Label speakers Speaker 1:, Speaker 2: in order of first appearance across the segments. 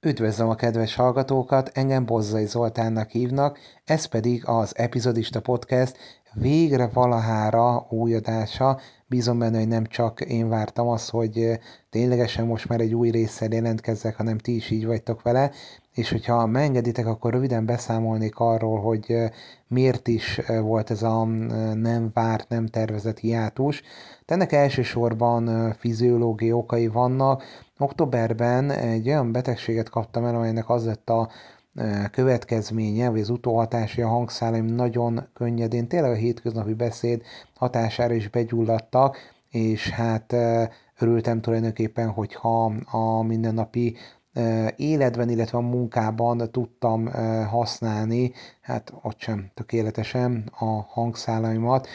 Speaker 1: Üdvözlöm a kedves hallgatókat, engem Bozzai Zoltánnak hívnak, ez pedig az Epizodista Podcast végre valahára új adása. Bízom benne, hogy nem csak én vártam azt, hogy ténylegesen most már egy új résszel jelentkezzek, hanem ti is így vagytok vele, és hogyha megengeditek, akkor röviden beszámolnék arról, hogy miért is volt ez a nem várt, nem tervezett hiátus. De ennek elsősorban fiziológiai okai vannak. Októberben egy olyan betegséget kaptam el, amelynek az lett a következménye, vagy az utóhatása a hangszálaim nagyon könnyedén, tényleg a hétköznapi beszéd hatására is begyulladtak, és hát örültem tulajdonképpen, hogyha a mindennapi életben, illetve a munkában tudtam használni, hát ott sem tökéletesen a hangszálaimat,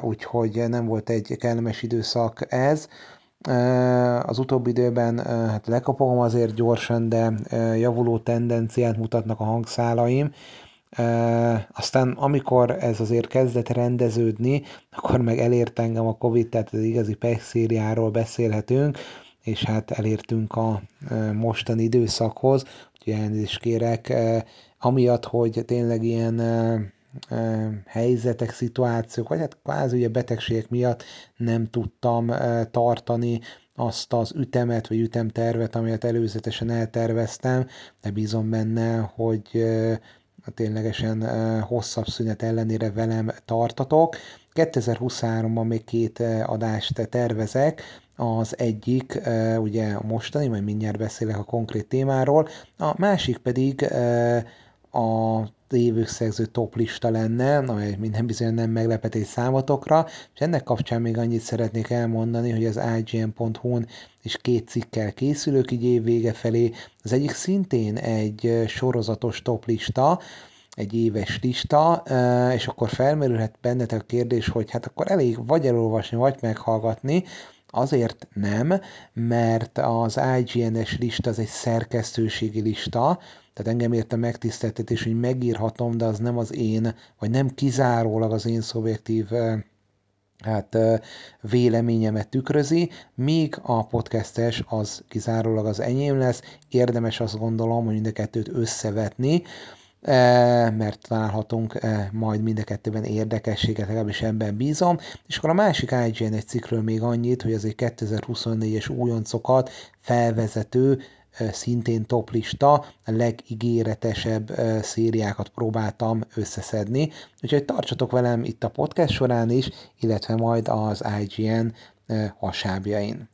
Speaker 1: úgyhogy nem volt egy kellemes időszak ez. Az utóbbi időben hát lekapogom azért gyorsan, de javuló tendenciát mutatnak a hangszálaim. Aztán amikor ez azért kezdett rendeződni, akkor meg elért engem a Covid, tehát az igazi pech beszélhetünk, és hát elértünk a mostani időszakhoz, úgyhogy elnézést kérek, amiatt, hogy tényleg ilyen helyzetek, szituációk, vagy hát kvázi ugye betegségek miatt nem tudtam tartani azt az ütemet, vagy ütemtervet, amelyet előzetesen elterveztem, de bízom benne, hogy ténylegesen hosszabb szünet ellenére velem tartatok. 2023-ban még két adást tervezek, az egyik ugye mostani, majd mindjárt beszélek a konkrét témáról, a másik pedig a évük szerző top lista lenne, amely minden bizony nem meglepetés számotokra, és ennek kapcsán még annyit szeretnék elmondani, hogy az IGN.hu-n is két cikkel készülök így év vége felé. Az egyik szintén egy sorozatos top lista, egy éves lista, és akkor felmerülhet bennetek a kérdés, hogy hát akkor elég vagy elolvasni, vagy meghallgatni, Azért nem, mert az IGN-es lista az egy szerkesztőségi lista, tehát engem érte megtiszteltetés, hogy megírhatom, de az nem az én, vagy nem kizárólag az én szubjektív hát véleményemet tükrözi, míg a podcastes az kizárólag az enyém lesz, érdemes azt gondolom, hogy mind a kettőt összevetni, mert találhatunk majd mind a kettőben érdekességet, legalábbis ebben bízom. És akkor a másik IGN egy cikkről még annyit, hogy ez egy 2024-es újoncokat felvezető szintén toplista, a legígéretesebb szériákat próbáltam összeszedni. Úgyhogy tartsatok velem itt a podcast során is, illetve majd az IGN hasábjain.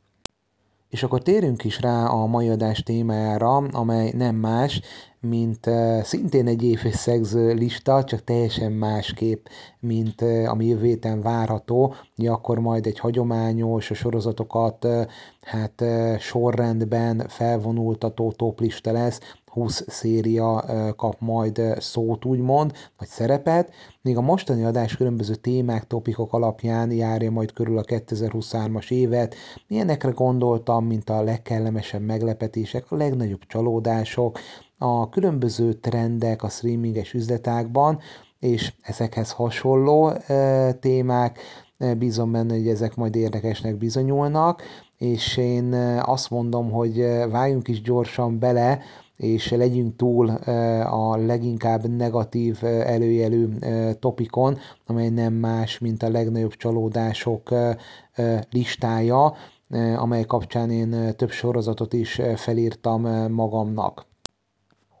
Speaker 1: És akkor térünk is rá a mai adás témájára, amely nem más, mint uh, szintén egy évösszegző lista, csak teljesen másképp, mint uh, ami jövő héten várható. Ja, akkor majd egy hagyományos sorozatokat uh, hát sorrendben felvonultató toplista lesz, 20 széria kap majd szót, úgymond, vagy szerepet, még a mostani adás különböző témák, topikok alapján járja majd körül a 2023-as évet. Milyenekre gondoltam, mint a legkellemesebb meglepetések, a legnagyobb csalódások, a különböző trendek a streaminges üzletákban, és ezekhez hasonló e, témák, bízom benne, hogy ezek majd érdekesnek bizonyulnak, és én azt mondom, hogy váljunk is gyorsan bele és legyünk túl a leginkább negatív előjelű topikon, amely nem más, mint a legnagyobb csalódások listája, amely kapcsán én több sorozatot is felírtam magamnak.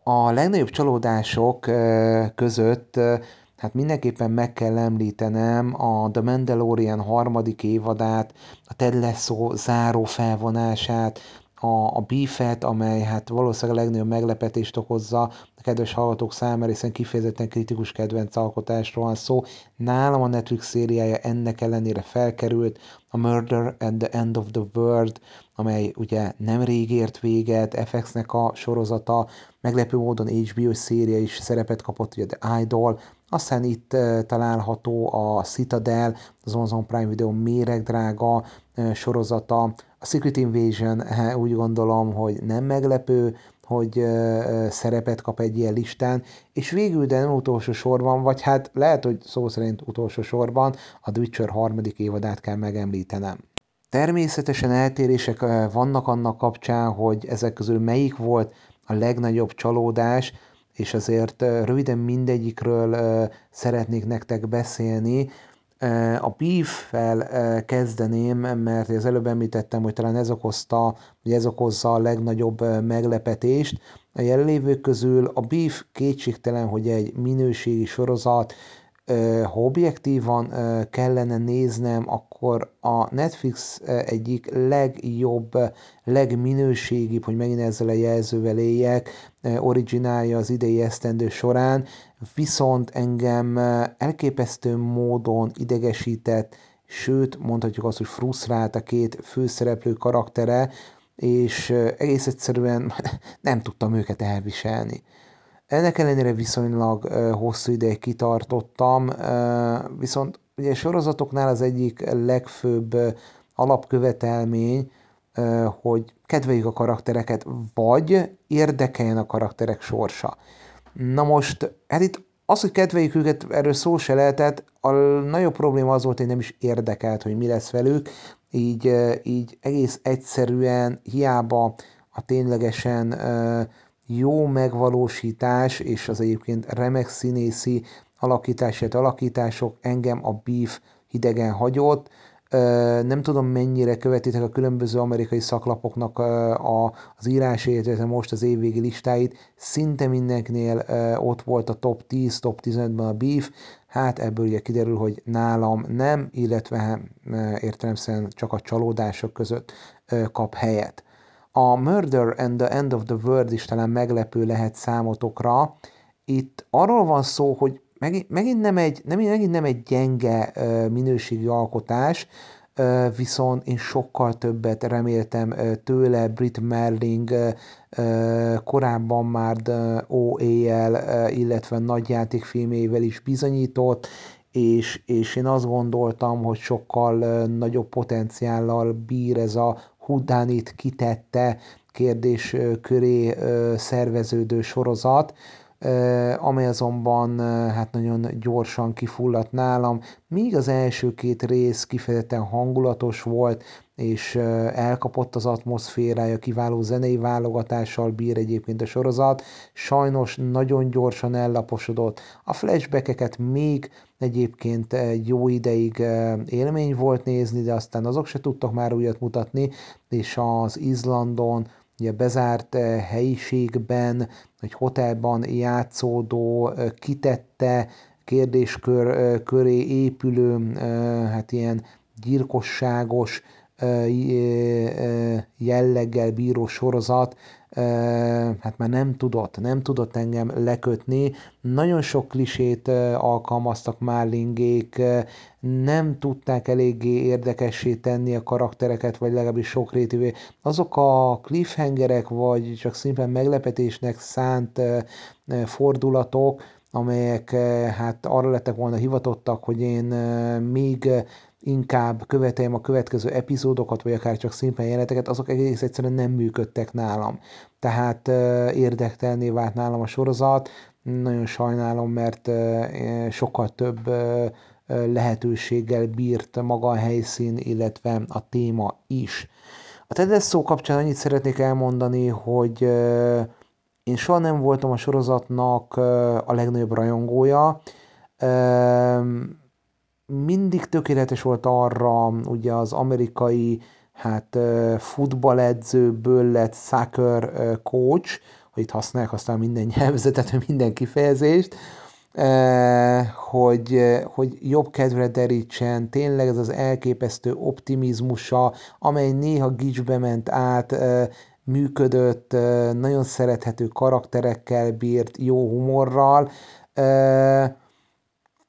Speaker 1: A legnagyobb csalódások között hát mindenképpen meg kell említenem a The Mandalorian harmadik évadát, a Ted Lasso záró felvonását, a, a beefet, amely hát valószínűleg a legnagyobb meglepetést okozza a kedves hallgatók számára, hiszen kifejezetten kritikus kedvenc alkotásról van szó. Nálam a Netflix szériája ennek ellenére felkerült, a Murder at the End of the World, amely ugye nem rég ért véget, FX-nek a sorozata, meglepő módon HBO széria is szerepet kapott, ugye The Idol, aztán itt található a Citadel, az Amazon Prime Video méregdrága uh, sorozata, a Secret Invasion úgy gondolom, hogy nem meglepő, hogy szerepet kap egy ilyen listán, és végül, de nem utolsó sorban, vagy hát lehet, hogy szó szerint utolsó sorban a The Witcher harmadik évadát kell megemlítenem. Természetesen eltérések vannak annak kapcsán, hogy ezek közül melyik volt a legnagyobb csalódás, és azért röviden mindegyikről szeretnék nektek beszélni. A beef-fel kezdeném, mert az előbb említettem, hogy talán ez okozta, hogy ez okozza a legnagyobb meglepetést. A jelenlévők közül a beef kétségtelen, hogy egy minőségi sorozat, ha objektívan kellene néznem, akkor a Netflix egyik legjobb, legminőségibb, hogy megint ezzel a jelzővel éljek, originálja az idei esztendő során, viszont engem elképesztő módon idegesített, sőt, mondhatjuk azt, hogy frusztrált a két főszereplő karaktere, és egész egyszerűen nem tudtam őket elviselni. Ennek ellenére viszonylag hosszú ideig kitartottam, viszont ugye sorozatoknál az egyik legfőbb alapkövetelmény, hogy kedveljük a karaktereket, vagy érdekeljen a karakterek sorsa. Na most, hát itt az, hogy kedveljük őket, erről szó se lehetett, a nagyobb probléma az volt, hogy nem is érdekelt, hogy mi lesz velük, így, így egész egyszerűen hiába a ténylegesen jó megvalósítás, és az egyébként remek színészi alakítását, alakítások engem a Beef hidegen hagyott. Nem tudom, mennyire követitek a különböző amerikai szaklapoknak az írásait, illetve most az évvégi listáit. Szinte mindenkinél ott volt a top 10, top 15-ben a Beef. Hát ebből ugye kiderül, hogy nálam nem, illetve értelemszerűen csak a csalódások között kap helyet. A Murder and the End of the World is talán meglepő lehet számotokra. Itt arról van szó, hogy megint, megint, nem, egy, nem, megint nem egy gyenge minőségi alkotás, viszont én sokkal többet reméltem tőle, Brit Merling korábban már OAL, illetve nagyjátékfilmével is bizonyított, és, és én azt gondoltam, hogy sokkal nagyobb potenciállal bír ez a Hudánit kitette kérdés köré szerveződő sorozat, amely azonban hát nagyon gyorsan kifulladt nálam, míg az első két rész kifejezetten hangulatos volt, és elkapott az atmoszférája, kiváló zenei válogatással bír egyébként a sorozat, sajnos nagyon gyorsan ellaposodott. A flashbackeket még egyébként egy jó ideig élmény volt nézni, de aztán azok se tudtak már újat mutatni, és az Izlandon ugye bezárt helyiségben, egy hotelban játszódó, kitette kérdéskör köré épülő, hát ilyen gyilkosságos jelleggel bíró sorozat, hát már nem tudott, nem tudott engem lekötni. Nagyon sok klisét alkalmaztak Márlingék, nem tudták eléggé érdekessé tenni a karaktereket, vagy legalábbis sokrétűvé. Azok a cliffhangerek, vagy csak szimplán meglepetésnek szánt fordulatok, amelyek hát arra lettek volna hivatottak, hogy én még inkább követeljem a következő epizódokat, vagy akár csak szimplán jeleneteket, azok egész egyszerűen nem működtek nálam. Tehát érdektelné vált nálam a sorozat, nagyon sajnálom, mert sokkal több lehetőséggel bírt maga a helyszín, illetve a téma is. A Ted szó kapcsán annyit szeretnék elmondani, hogy én soha nem voltam a sorozatnak a legnagyobb rajongója, mindig tökéletes volt arra, ugye az amerikai hát futballedzőből lett soccer coach, hogy itt használják aztán minden nyelvezetet, minden kifejezést, hogy, hogy jobb kedvre derítsen, tényleg ez az elképesztő optimizmusa, amely néha gicsbe ment át, működött, nagyon szerethető karakterekkel bírt, jó humorral,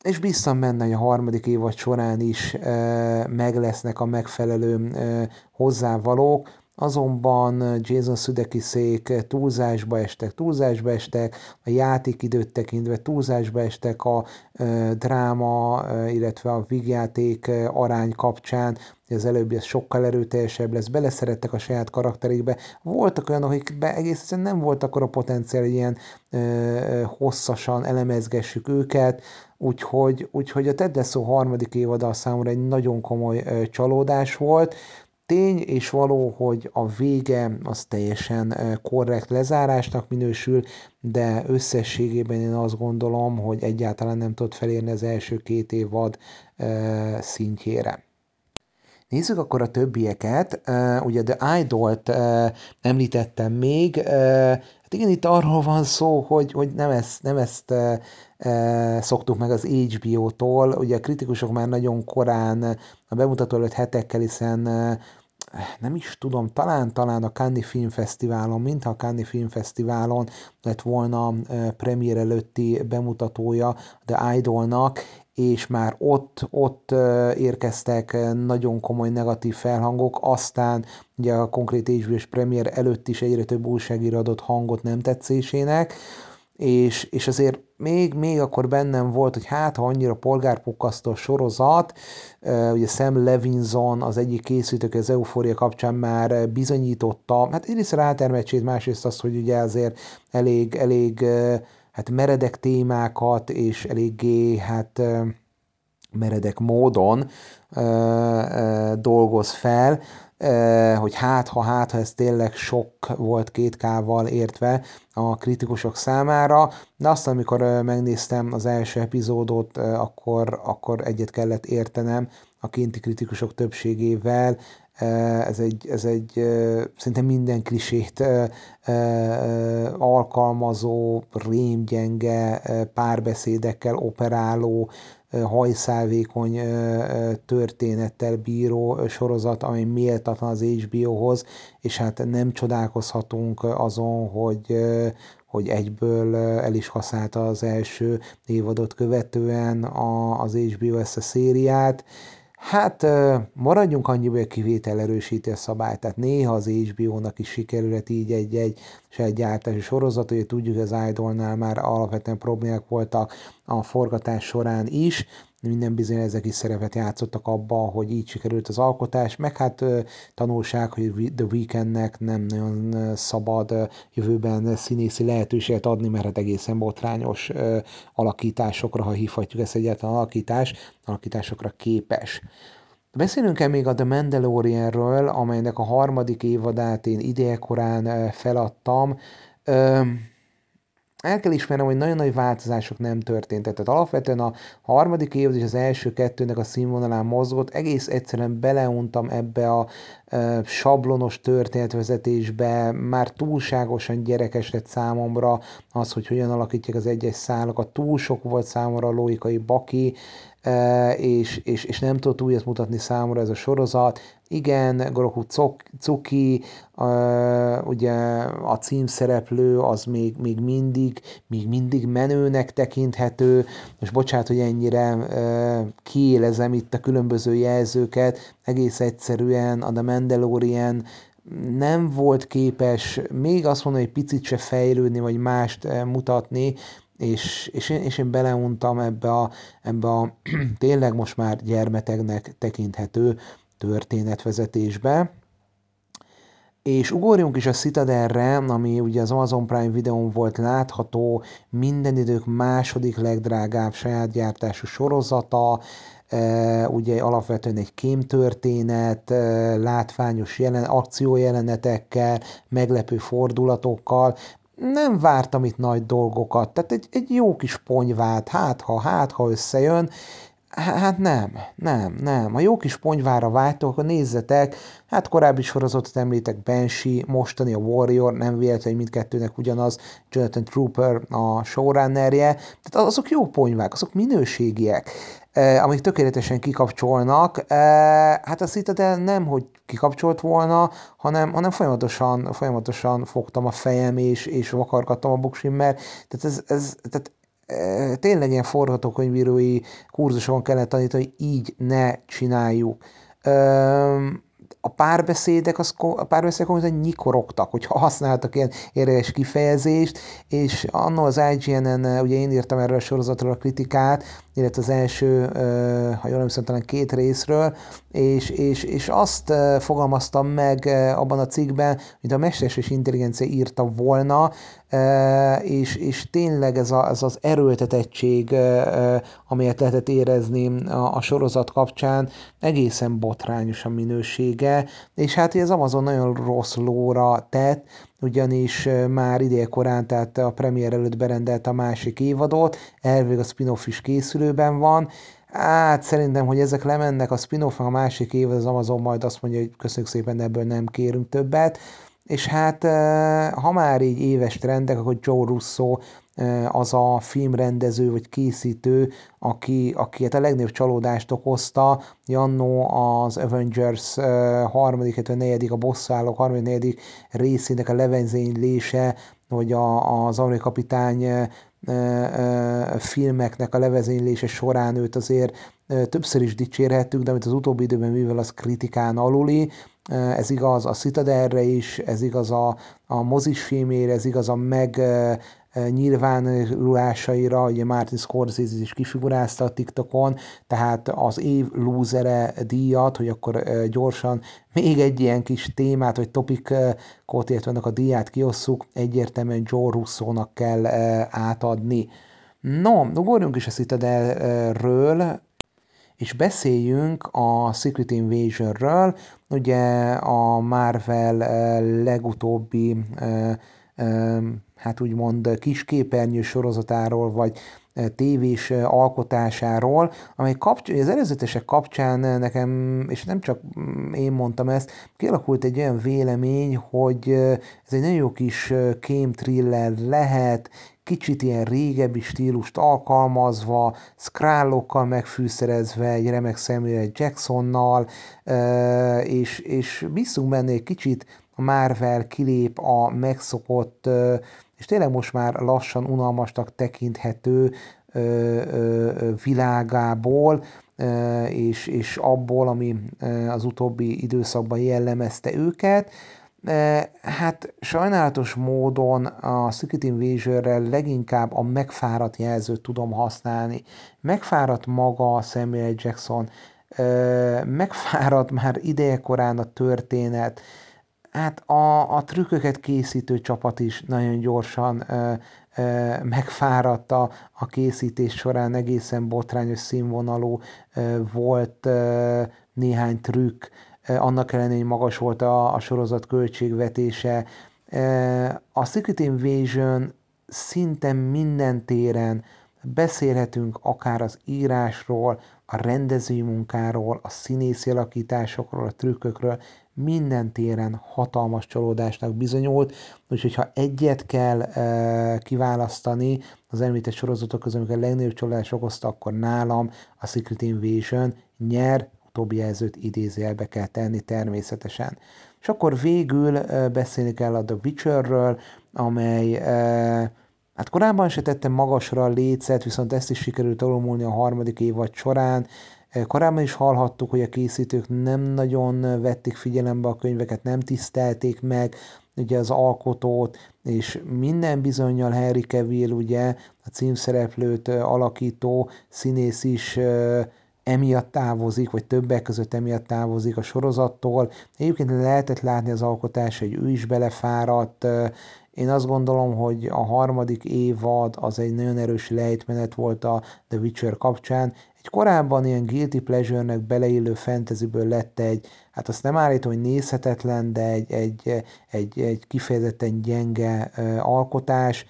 Speaker 1: és biztos benne, hogy a harmadik évad során is e, meg lesznek a megfelelő e, hozzávalók, azonban Jason Sudekiszék túlzásba estek, túlzásba estek, a játékidőt tekintve túlzásba estek a e, dráma, illetve a vígjáték arány kapcsán, az előbbi az sokkal erőteljesebb lesz, beleszerettek a saját karakterékbe. Voltak olyanok, akikben egész egyszerűen nem volt akkor a potenciál, hogy ilyen e, hosszasan elemezgessük őket, Úgyhogy, úgyhogy a Ted Lasso harmadik évada számomra egy nagyon komoly ö, csalódás volt. Tény és való, hogy a vége az teljesen korrekt lezárásnak minősül, de összességében én azt gondolom, hogy egyáltalán nem tudott felérni az első két évad szintjére. Nézzük akkor a többieket. Ugye The Idol-t uh, említettem még. Hát igen, itt arról van szó, hogy, hogy nem ezt, nem ezt szoktuk meg az HBO-tól. Ugye a kritikusok már nagyon korán, a bemutató előtt hetekkel, hiszen nem is tudom, talán, talán a Cannes Film Fesztiválon, mintha a Cannes Film Fesztiválon lett volna premier előtti bemutatója The Idolnak, és már ott, ott érkeztek nagyon komoly negatív felhangok, aztán ugye a konkrét hbo premier előtt is egyre több újságíró adott hangot nem tetszésének, és, és azért még, még akkor bennem volt, hogy hát, ha annyira polgárpukasztó sorozat, ugye Sam Levinson, az egyik készítők az Eufória kapcsán már bizonyította, hát egyrészt rátermettsét, másrészt azt, hogy ugye azért elég, elég hát meredek témákat, és eléggé hát meredek módon dolgoz fel, hogy hát, ha hát, ha ez tényleg sok volt két kával értve a kritikusok számára, de azt, amikor megnéztem az első epizódot, akkor, akkor egyet kellett értenem a kinti kritikusok többségével, ez egy, ez egy szinte minden klisét alkalmazó, rémgyenge, párbeszédekkel operáló, hajszálvékony történettel bíró sorozat, ami méltatlan az HBO-hoz, és hát nem csodálkozhatunk azon, hogy, hogy egyből el is használta az első évadot követően az HBO ezt a szériát. Hát maradjunk annyiba, hogy a kivétel erősíti a szabályt, tehát néha az HBO-nak is sikerülhet így egy-egy saját gyártási sorozat, hogy tudjuk, az Idolnál már alapvetően problémák voltak a forgatás során is, minden bizony ezek is szerepet játszottak abba, hogy így sikerült az alkotás, meg hát tanulság, hogy The Weekendnek nem nagyon szabad jövőben színészi lehetőséget adni, mert hát egészen botrányos alakításokra, ha hívhatjuk ezt egyáltalán alakítás, alakításokra képes. Beszélünk-e még a The Mandalorianről, amelynek a harmadik évadát én idejekorán feladtam el kell ismernem, hogy nagyon nagy változások nem történtek. Tehát alapvetően a harmadik év és az első kettőnek a színvonalán mozgott, egész egyszerűen beleuntam ebbe a e, sablonos történetvezetésbe, már túlságosan gyerekes lett számomra az, hogy hogyan alakítják az egyes szálakat, túl sok volt számomra a logikai baki, és, és, és nem tudott újat mutatni számomra ez a sorozat. Igen, Goroku Cuki, ugye a címszereplő az még, még mindig, még mindig menőnek tekinthető. Most bocsánat, hogy ennyire kiélezem itt a különböző jelzőket, egész egyszerűen a The Mandalorian nem volt képes még azt mondani, hogy picit se fejlődni, vagy mást mutatni, és, és, én, és én beleuntam ebbe a, ebbe a tényleg most már gyermetegnek tekinthető történetvezetésbe. És ugorjunk is a Citadelre, ami ugye az Amazon Prime videón volt látható, minden idők második legdrágább saját gyártású sorozata, Uh, ugye alapvetően egy kémtörténet, uh, látványos jelen, akciójelenetekkel, meglepő fordulatokkal, nem vártam itt nagy dolgokat, tehát egy, egy jó kis ponyvát, hát ha, hát ha összejön, Hát nem, nem, nem. Ha jó kis ponyvára vágytok, akkor nézzetek, hát korábbi sorozatot említek, Banshee, mostani a Warrior, nem véletlen, hogy mindkettőnek ugyanaz, Jonathan Trooper a showrunnerje, tehát azok jó ponyvák, azok minőségiek, eh, amik tökéletesen kikapcsolnak. Eh, hát a Citadel nem, hogy kikapcsolt volna, hanem, hanem folyamatosan, folyamatosan fogtam a fejem, és, és vakargattam a buksim, mert tehát ez, ez tehát tényleg ilyen forgatókönyvírói kurzuson kellett tanítani, hogy így ne csináljuk. A párbeszédek, az, a párbeszédek konkrétan nyikorogtak, hogyha használtak ilyen érdekes kifejezést, és annól az IGN-en, ugye én írtam erről a sorozatról a kritikát, illetve az első, ha jól emlékszem, talán két részről, és, és, és azt fogalmaztam meg abban a cikkben, hogy a mesterséges intelligencia írta volna, és, és tényleg ez, a, ez az erőltetettség, amelyet lehetett érezni a, a sorozat kapcsán, egészen botrányos a minősége, És hát ez Amazon nagyon rossz lóra tett, ugyanis már idélkorán, tehát a premier előtt berendelt a másik évadot, elvég a spin-off is készülőben van, Hát szerintem, hogy ezek lemennek a spin off a másik év, az Amazon majd azt mondja, hogy köszönjük szépen, ebből nem kérünk többet. És hát ha már így éves trendek, akkor Joe Russo az a filmrendező vagy készítő, aki, aki hát a legnagyobb csalódást okozta, Jannó az Avengers harmadik, illetve negyedik, a bosszálók harmadik, negyedik részének a levezénylése, hogy a, az amerikai kapitány filmeknek a levezénylése során őt azért többször is dicsérhettük, de amit az utóbbi időben mivel az kritikán aluli, ez igaz a Citadelre is, ez igaz a, a mozis filmére, ez igaz a meg nyilvánulásaira, ugye Martin Scorsese is kifigurázta a TikTokon, tehát az év lúzere díjat, hogy akkor gyorsan még egy ilyen kis témát, vagy topikot, illetve annak a díját kiosszuk, egyértelműen Joe Russo-nak kell átadni. No, ugorjunk is a Citadelről, és beszéljünk a Secret Invasionről, ugye a Marvel legutóbbi hát úgymond kisképernyő sorozatáról, vagy tévés alkotásáról, amely kapcs- az előzetesek kapcsán nekem, és nem csak mm, én mondtam ezt, kialakult egy olyan vélemény, hogy ez egy nagyon jó kis kém thriller lehet, kicsit ilyen régebbi stílust alkalmazva, scrollokkal megfűszerezve, egy remek Samuel Jacksonnal, és, és bízunk benne egy kicsit a Marvel kilép a megszokott és tényleg most már lassan unalmasnak tekinthető ö, ö, világából, ö, és, és abból, ami az utóbbi időszakban jellemezte őket. Hát sajnálatos módon a Secret Invasion-re leginkább a megfáradt jelzőt tudom használni. Megfáradt maga Samuel Jackson, megfáradt már idejekorán a történet, hát a, a trükköket készítő csapat is nagyon gyorsan ö, ö, megfáradt a, a készítés során, egészen botrányos színvonalú ö, volt ö, néhány trükk, ö, annak ellenére, hogy magas volt a, a sorozat költségvetése. Ö, a Secret Invasion szinte minden téren beszélhetünk akár az írásról, a rendezői munkáról, a színészi alakításokról, a trükkökről, minden téren hatalmas csalódásnak bizonyult, úgyhogy ha egyet kell e, kiválasztani az említett sorozatok közül, amikor a legnagyobb csalódást okozta, akkor nálam a Secret Invasion nyer, utóbbi jelzőt idézőjelbe kell tenni természetesen. És akkor végül e, beszélni kell a The Witcherről, amely e, Hát korábban se tettem magasra a lécet, viszont ezt is sikerült alulmúlni a harmadik évad során. Korábban is hallhattuk, hogy a készítők nem nagyon vették figyelembe a könyveket, nem tisztelték meg ugye az alkotót, és minden bizonyal Harry Cavill, ugye a címszereplőt alakító színész is emiatt távozik, vagy többek között emiatt távozik a sorozattól. Egyébként lehetett látni az alkotás, hogy ő is belefáradt, én azt gondolom, hogy a harmadik évad az egy nagyon erős lejtmenet volt a The Witcher kapcsán. Egy korábban ilyen guilty pleasure-nek beleillő fantasyből lett egy, hát azt nem állítom, hogy nézhetetlen, de egy, egy, egy, egy kifejezetten gyenge alkotás,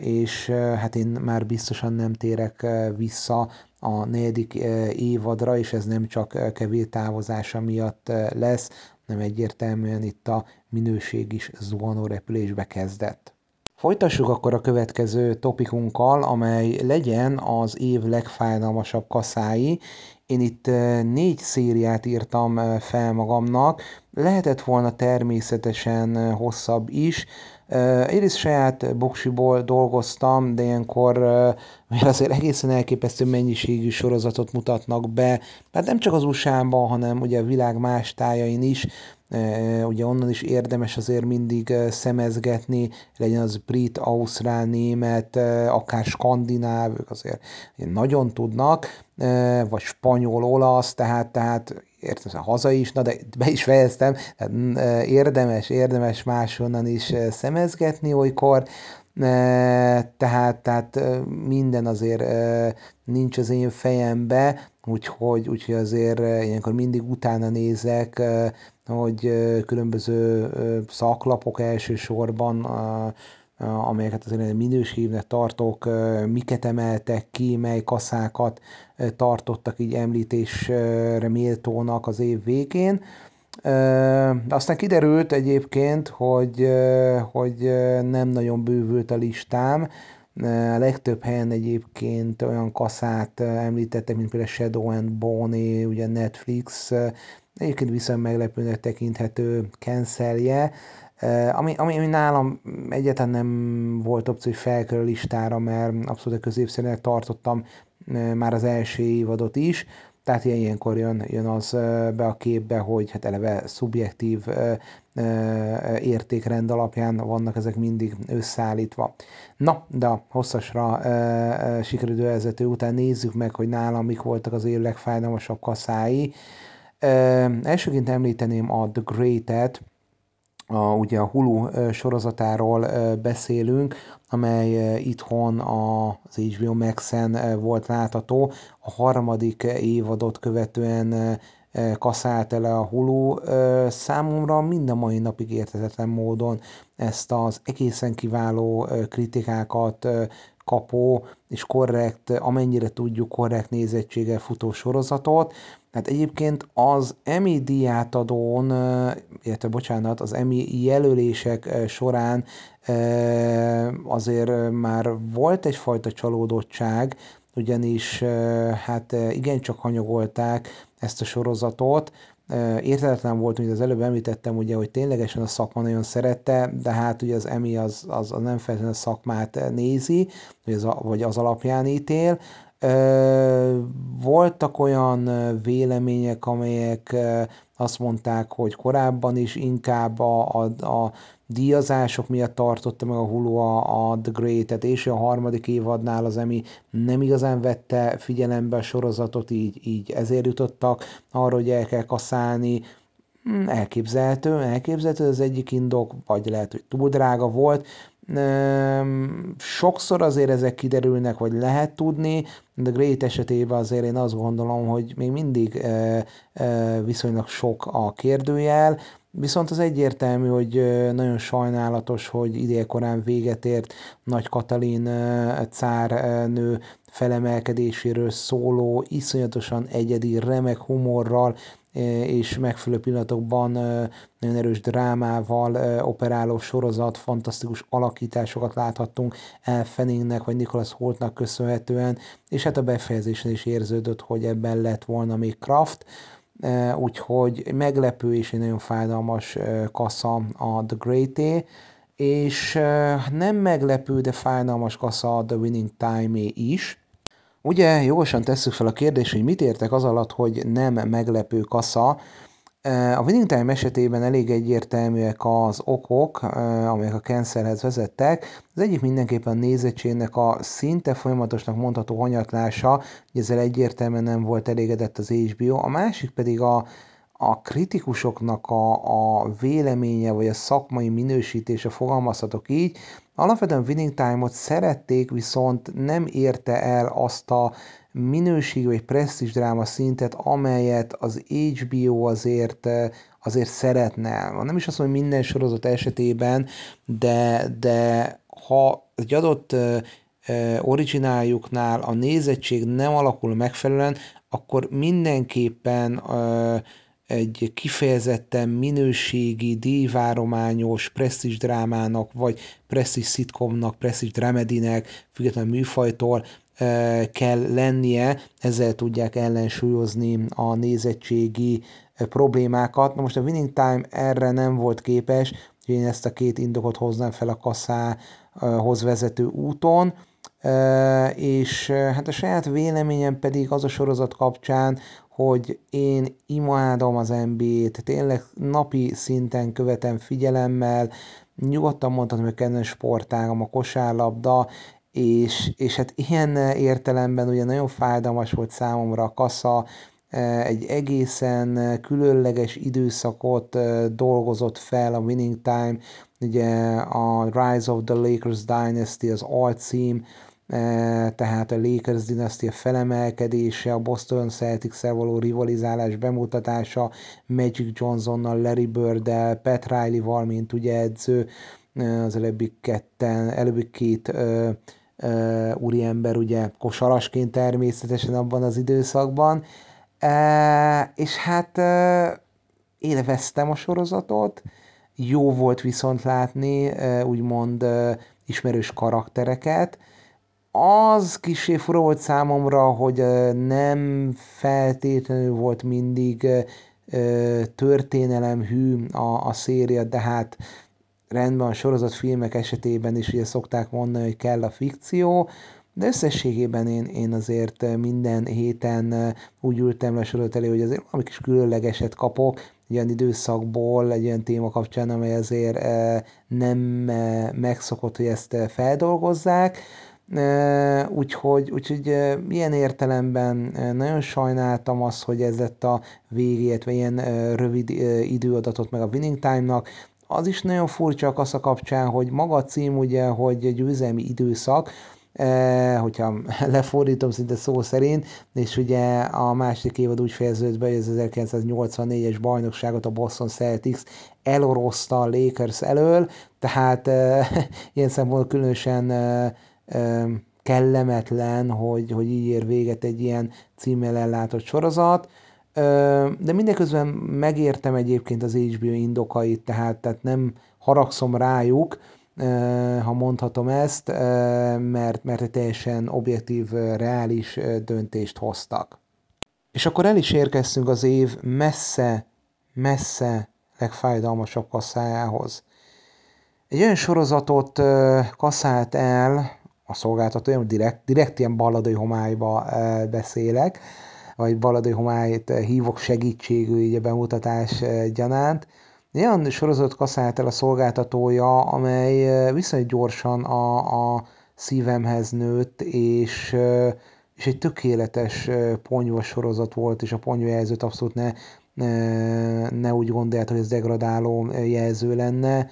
Speaker 1: és hát én már biztosan nem térek vissza a negyedik évadra, és ez nem csak kevés távozása miatt lesz, nem egyértelműen itt a minőség is zuhanó repülésbe kezdett. Folytassuk akkor a következő topikunkkal, amely legyen az év legfájdalmasabb kaszái. Én itt négy szériát írtam fel magamnak, lehetett volna természetesen hosszabb is, Egyrészt saját boksiból dolgoztam, de ilyenkor mert azért egészen elképesztő mennyiségű sorozatot mutatnak be, hát nem csak az USA-ban, hanem ugye a világ más tájain is, ugye onnan is érdemes azért mindig szemezgetni, legyen az brit, ausztrál, német, akár skandináv, ők azért nagyon tudnak, vagy spanyol, olasz, tehát, tehát értem, haza is, na de be is fejeztem, tehát érdemes, érdemes máshonnan is szemezgetni olykor, tehát, tehát minden azért nincs az én fejembe, úgyhogy, úgyhogy azért ilyenkor mindig utána nézek, hogy különböző szaklapok elsősorban, amelyeket azért minőségnek tartok, miket emeltek ki, mely kaszákat tartottak így említésre méltónak az év végén. Aztán kiderült egyébként, hogy, hogy nem nagyon bővült a listám, a legtöbb helyen egyébként olyan kaszát említettek, mint például Shadow and Bone, ugye Netflix, egyébként viszont meglepőnek tekinthető cancelje, ami, ami, ami nálam egyáltalán nem volt opció, hogy felkerül listára, mert abszolút a középszerűnek tartottam már az első évadot is, tehát ilyenkor jön, jön az be a képbe, hogy hát eleve szubjektív értékrend alapján vannak ezek mindig összeállítva. Na, de a hosszasra sikerülő vezető után nézzük meg, hogy nálam mik voltak az év legfájdalmasabb kaszái. Elsőként említeném a The Great-et, a, ugye a Hulu sorozatáról beszélünk, amely itthon az HBO Max-en volt látható. A harmadik évadot követően kaszált el a Hulu. Számomra mind a mai napig értetetlen módon ezt az egészen kiváló kritikákat kapó és korrekt, amennyire tudjuk korrekt nézettséggel futó sorozatot, Hát egyébként az Emmy díjátadón, illetve bocsánat, az Emmy jelölések során azért már volt egyfajta csalódottság, ugyanis hát igencsak hanyagolták ezt a sorozatot, értetlen volt, mint az előbb említettem, ugye, hogy ténylegesen a szakma nagyon szerette, de hát ugye az EMI az, az, az nem feltétlenül a szakmát nézi, vagy az, vagy az alapján ítél, voltak olyan vélemények, amelyek azt mondták, hogy korábban is inkább a, a, a díjazások miatt tartotta meg a Hulu a, a The Great-et, és a harmadik évadnál az, ami nem igazán vette figyelembe a sorozatot, így, így ezért jutottak arra, hogy el kell kaszálni. Hmm, elképzelhető, elképzelhető az egyik indok, vagy lehet, hogy túl drága volt, Sokszor azért ezek kiderülnek, vagy lehet tudni, de Great esetében azért én azt gondolom, hogy még mindig viszonylag sok a kérdőjel, Viszont az egyértelmű, hogy nagyon sajnálatos, hogy idélkorán véget ért Nagy Katalin cárnő felemelkedéséről szóló, iszonyatosan egyedi, remek humorral és megfelelő pillanatokban nagyon erős drámával operáló sorozat, fantasztikus alakításokat láthattunk Elfeningnek vagy Nicholas Holtnak köszönhetően, és hát a befejezésen is érződött, hogy ebben lett volna még Kraft, úgyhogy meglepő és egy nagyon fájdalmas kasza a The Great és nem meglepő, de fájdalmas kasza a The Winning time is, Ugye jogosan tesszük fel a kérdést, hogy mit értek az alatt, hogy nem meglepő kasza. A Winning Time esetében elég egyértelműek az okok, amelyek a cancelhez vezettek. Az egyik mindenképpen a nézettségnek a szinte folyamatosnak mondható hanyatlása, hogy ezzel egyértelműen nem volt elégedett az HBO. A másik pedig a, a kritikusoknak a, a véleménye, vagy a szakmai minősítése, fogalmazhatok így, Alapvetően Winning Time-ot szerették, viszont nem érte el azt a minőség vagy presztis dráma szintet, amelyet az HBO azért, azért szeretne. Nem is azt mondom, hogy minden sorozat esetében, de, de ha egy adott origináljuknál a nézettség nem alakul megfelelően, akkor mindenképpen egy kifejezetten minőségi, díjvárományos presztis drámának, vagy presztis szitkomnak, presztis dramedinek, függetlenül műfajtól kell lennie, ezzel tudják ellensúlyozni a nézettségi problémákat. Na most a Winning Time erre nem volt képes, hogy én ezt a két indokot hoznám fel a kasszához vezető úton, és hát a saját véleményem pedig az a sorozat kapcsán, hogy én imádom az NBA-t, tényleg napi szinten követem figyelemmel, nyugodtan mondhatom, hogy kedvenc sportágam a kosárlabda, és, és hát ilyen értelemben ugye nagyon fájdalmas volt számomra a kassa, egy egészen különleges időszakot dolgozott fel a Winning Time, ugye a Rise of the Lakers Dynasty az alcím, tehát a Lakers dinasztia felemelkedése, a Boston celtics való rivalizálás bemutatása, Magic Johnsonnal, Larry Bird-el, Pat Riley-val, mint ugye edző, az előbbi ketten, előbbi két ö, ö, úriember ugye kosarasként természetesen abban az időszakban, e, és hát e, élveztem a sorozatot, jó volt viszont látni e, úgymond e, ismerős karaktereket, az kicsi fura volt számomra, hogy nem feltétlenül volt mindig történelemhű a, a széria, de hát rendben a sorozatfilmek esetében is ugye szokták mondani, hogy kell a fikció, de összességében én, én azért minden héten úgy ültem le a sorozat elé, hogy azért valami kis különlegeset kapok, egy olyan időszakból, egy olyan téma kapcsán, amely azért nem megszokott, hogy ezt feldolgozzák, Úgyhogy, úgyhogy ilyen értelemben nagyon sajnáltam azt, hogy ez lett a végét, vagy ilyen rövid időadatot meg a Winning Time-nak. Az is nagyon furcsa a kapcsán, hogy maga a cím ugye, hogy győzelmi időszak, hogyha lefordítom szinte szó szerint, és ugye a második évad úgy fejeződött be, hogy az 1984-es bajnokságot a Boston Celtics elorozta a Lakers elől, tehát ilyen szempontból különösen kellemetlen, hogy, hogy így ér véget egy ilyen címmel ellátott sorozat, de mindeközben megértem egyébként az HBO indokait, tehát, tehát nem haragszom rájuk, ha mondhatom ezt, mert, mert teljesen objektív, reális döntést hoztak. És akkor el is érkeztünk az év messze, messze legfájdalmasabb kasszájához. Egy olyan sorozatot kaszált el, a szolgáltató, direkt, direkt ilyen balladai homályba beszélek, vagy balladai homályt hívok segítségű így a bemutatás gyanánt. Olyan sorozatot kaszált el a szolgáltatója, amely viszonylag gyorsan a, a szívemhez nőtt, és, és egy tökéletes ponyva sorozat volt, és a ponyva jelzőt abszolút ne, ne úgy gondolt, hogy ez degradáló jelző lenne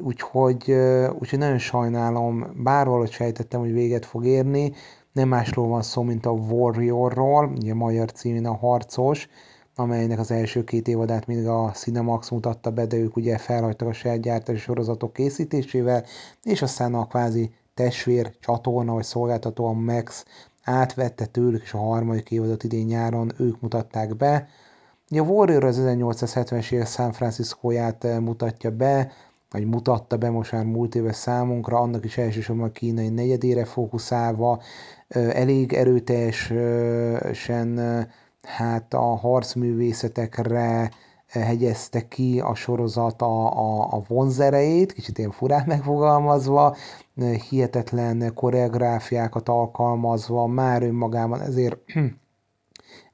Speaker 1: úgyhogy, úgyhogy nagyon sajnálom, bár valahogy sejtettem, hogy véget fog érni, nem másról van szó, mint a Warriorról, ugye magyar címén a harcos, amelynek az első két évadát mindig a Cinemax mutatta be, de ők ugye felhagytak a saját gyártási sorozatok készítésével, és aztán a kvázi testvér csatorna vagy szolgáltató a Max átvette tőlük, és a harmadik évadot idén nyáron ők mutatták be. Ugye a Warrior az 1870-es évek San Francisco-ját eh, mutatja be, vagy mutatta be most már múlt éves számunkra, annak is elsősorban a kínai negyedére fókuszálva, eh, elég erőteljesen eh, hát a harcművészetekre hegyezte ki a sorozat a, a, a vonzerejét, kicsit ilyen furán megfogalmazva, hihetetlen koreográfiákat alkalmazva, már önmagában ezért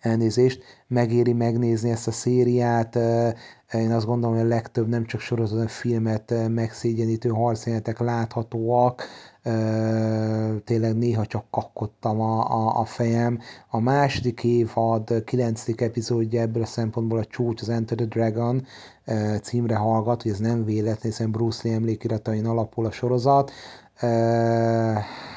Speaker 1: elnézést, megéri megnézni ezt a szériát. Én azt gondolom, hogy a legtöbb nem csak sorozat, hanem filmet megszégyenítő harcjelenetek láthatóak. Tényleg néha csak kakkottam a, a, a fejem. A második évad, kilencedik epizódja ebből a szempontból a csúcs, az Enter the Dragon címre hallgat, hogy ez nem véletlen, hiszen Bruce Lee emlékiratain alapul a sorozat.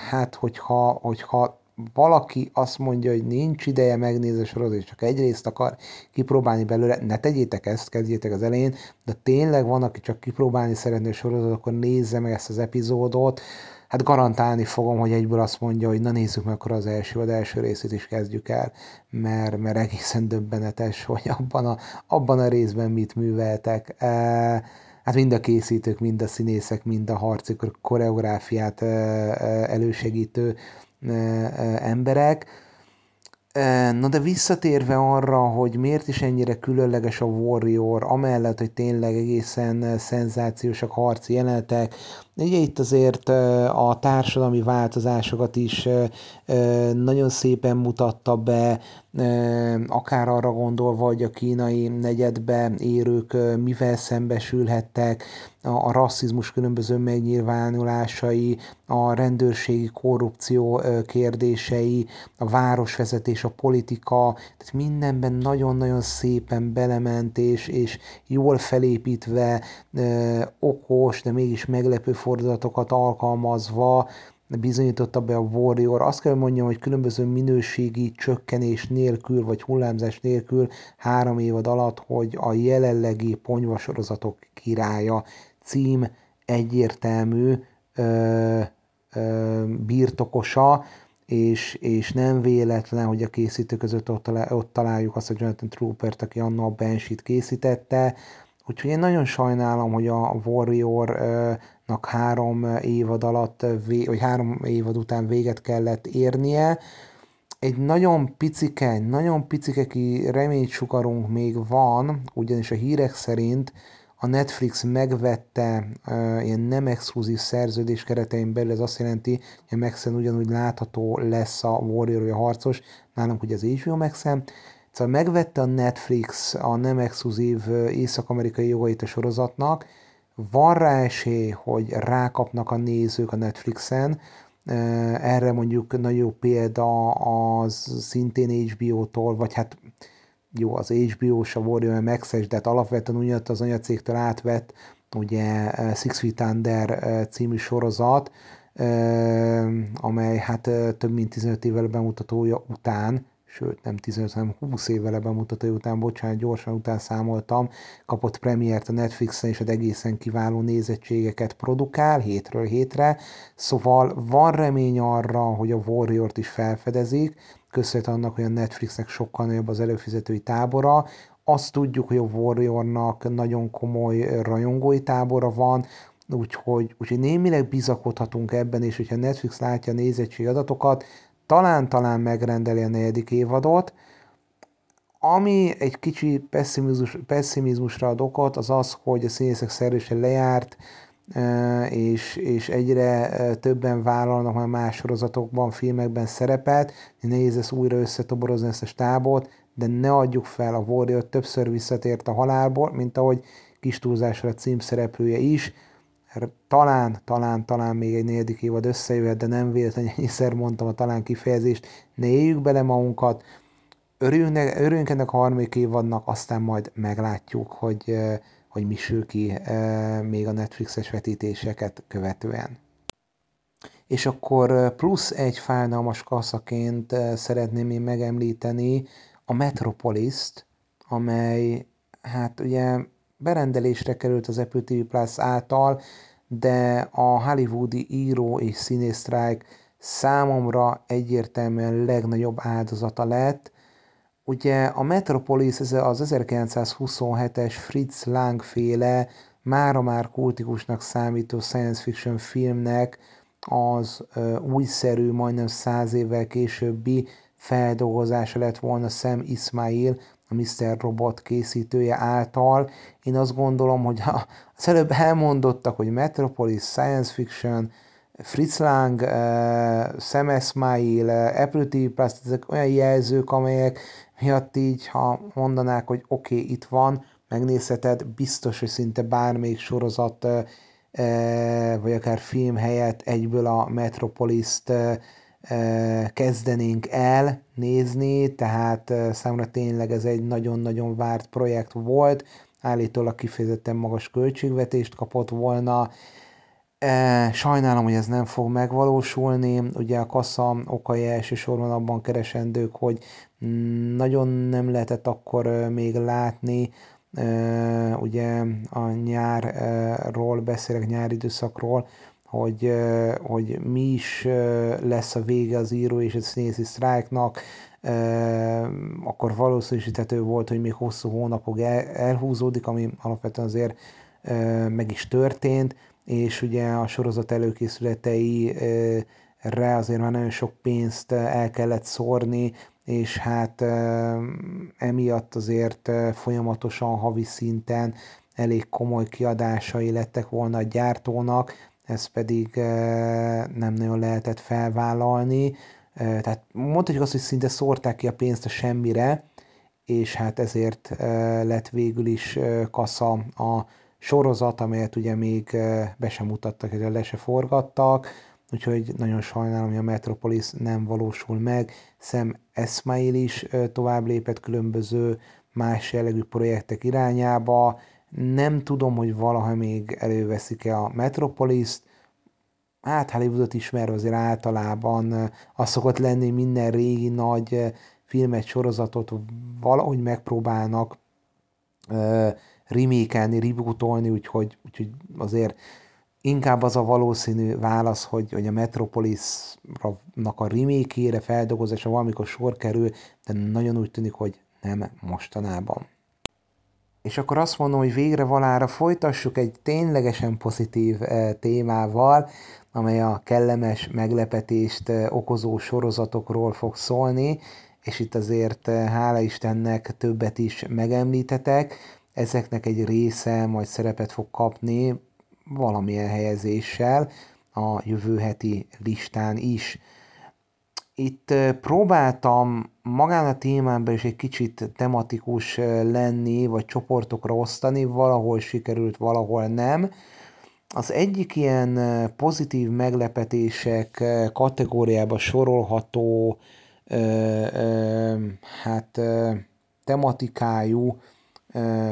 Speaker 1: Hát, hogyha, hogyha valaki azt mondja, hogy nincs ideje megnézni a sorozatot, csak egy részt akar kipróbálni belőle, ne tegyétek ezt, kezdjétek az elején, de tényleg van, aki csak kipróbálni szeretné a sorozatot, akkor nézze meg ezt az epizódot, hát garantálni fogom, hogy egyből azt mondja, hogy na nézzük meg akkor az első, az első részét is kezdjük el, mert, mert egészen döbbenetes, hogy abban a, abban a részben mit műveltek. E, hát mind a készítők, mind a színészek, mind a harci koreográfiát e, e, elősegítő emberek. Na de visszatérve arra, hogy miért is ennyire különleges a Warrior, amellett, hogy tényleg egészen szenzációsak harci jelenetek, Ugye itt azért a társadalmi változásokat is nagyon szépen mutatta be, akár arra gondolva, hogy a kínai negyedbe érők mivel szembesülhettek, a rasszizmus különböző megnyilvánulásai, a rendőrségi korrupció kérdései, a városvezetés, a politika, tehát mindenben nagyon-nagyon szépen belement és, és jól felépítve, okos, de mégis meglepő fordulatokat alkalmazva bizonyította be a Warrior. Azt kell mondjam, hogy különböző minőségi csökkenés nélkül, vagy hullámzás nélkül három évad alatt, hogy a jelenlegi ponyvasorozatok királya cím egyértelmű ö, ö, birtokosa, és, és nem véletlen, hogy a készítők között ott, ott találjuk azt a Jonathan Troopert, aki annól a Banshee-t készítette, úgyhogy én nagyon sajnálom, hogy a Warrior nak három évad alatt, vagy három évad után véget kellett érnie. Egy nagyon picike, nagyon picike reményt sugarunk még van, ugyanis a hírek szerint a Netflix megvette uh, ilyen nem exkluzív szerződés keretein belül, ez azt jelenti, hogy a Maxen ugyanúgy látható lesz a Warrior vagy a harcos, nálunk ugye az HBO Maxen, Szóval megvette a Netflix a nem exkluzív észak-amerikai jogait a sorozatnak, van rá esély, hogy rákapnak a nézők a Netflixen, erre mondjuk nagyon jó példa az szintén HBO-tól, vagy hát jó, az HBO-s, a Warrior Max-es, de hát alapvetően ugyanott az anyacégtől átvett, ugye Six Feet Under című sorozat, amely hát több mint 15 évvel bemutatója után sőt nem 15, hanem 20 évvel bemutatója után, bocsánat, gyorsan után számoltam, kapott premiért a Netflixen, és az egészen kiváló nézettségeket produkál hétről hétre, szóval van remény arra, hogy a Warrior-t is felfedezik, köszönhet annak, hogy a Netflixnek sokkal nagyobb az előfizetői tábora, azt tudjuk, hogy a Warriornak nagyon komoly rajongói tábora van, úgyhogy, úgyhogy némileg bizakodhatunk ebben, és hogyha Netflix látja a nézettség adatokat, talán-talán megrendeli a negyedik évadot, ami egy kicsi pessimizmus, pessimizmusra ad okot, az az, hogy a színészek szerzése lejárt, és, és egyre többen vállalnak már más sorozatokban, filmekben szerepet, nehéz ezt újra összetoborozni ezt a stábot, de ne adjuk fel, a Warrior többször visszatért a halálból, mint ahogy kis túlzásra címszereplője is, talán, talán, talán még egy negyedik évad összejöhet, de nem véletlenül ennyiszer mondtam a talán kifejezést, ne éljük bele magunkat, örüljünk, örüljünk ennek a harmadik évadnak, aztán majd meglátjuk, hogy, hogy mi sül ki még a Netflixes vetítéseket követően. És akkor plusz egy fájdalmas kaszaként szeretném én megemlíteni a Metropolis-t, amely hát ugye berendelésre került az Apple TV Plus által, de a hollywoodi író és színésztrájk számomra egyértelműen legnagyobb áldozata lett. Ugye a Metropolis ez az 1927-es Fritz Lang féle, mára már kultikusnak számító science fiction filmnek az újszerű, majdnem száz évvel későbbi feldolgozása lett volna Sam Ismail, Mr. Robot készítője által. Én azt gondolom, hogy az előbb elmondottak, hogy Metropolis, Science Fiction, Fritz Lang, uh, Sam Esmail, uh, Apple TV Plus, ezek olyan jelzők, amelyek miatt így, ha mondanák, hogy oké, okay, itt van, megnézheted, biztos, hogy szinte bármelyik sorozat, uh, vagy akár film helyett egyből a Metropolis-t kezdenénk el nézni, tehát számomra tényleg ez egy nagyon-nagyon várt projekt volt, állítólag kifejezetten magas költségvetést kapott volna, Sajnálom, hogy ez nem fog megvalósulni. Ugye a kassa okai elsősorban abban keresendők, hogy nagyon nem lehetett akkor még látni, ugye a nyárról beszélek, nyári időszakról, hogy, hogy mi is lesz a vége az író és a színészi sztrájknak, akkor valószínűsíthető volt, hogy még hosszú hónapok elhúzódik, ami alapvetően azért meg is történt, és ugye a sorozat előkészületeire azért már nagyon sok pénzt el kellett szórni, és hát emiatt azért folyamatosan havi szinten elég komoly kiadásai lettek volna a gyártónak, ez pedig nem nagyon lehetett felvállalni, tehát mondhatjuk azt, hogy szinte szórták ki a pénzt a semmire, és hát ezért lett végül is kasza a sorozat, amelyet ugye még be sem mutattak, hogy le se forgattak, úgyhogy nagyon sajnálom, hogy a Metropolis nem valósul meg. Sam Esmail is tovább lépett különböző más jellegű projektek irányába. Nem tudom, hogy valaha még előveszik-e a Metropolis-t, hát Hollywoodot ismerve azért általában az szokott lenni, minden régi nagy filmet, sorozatot valahogy megpróbálnak remékelni, rebootolni, úgyhogy, úgyhogy azért inkább az a valószínű válasz, hogy, hogy a Metropolis-nak a remake feldolgozása valamikor sor kerül, de nagyon úgy tűnik, hogy nem mostanában. És akkor azt mondom, hogy végre valára folytassuk egy ténylegesen pozitív témával, amely a kellemes meglepetést okozó sorozatokról fog szólni, és itt azért hála Istennek többet is megemlítetek, ezeknek egy része majd szerepet fog kapni valamilyen helyezéssel a jövő heti listán is. Itt próbáltam magán a témában is egy kicsit tematikus lenni, vagy csoportokra osztani, valahol sikerült, valahol nem. Az egyik ilyen pozitív meglepetések kategóriába sorolható hát tematikájú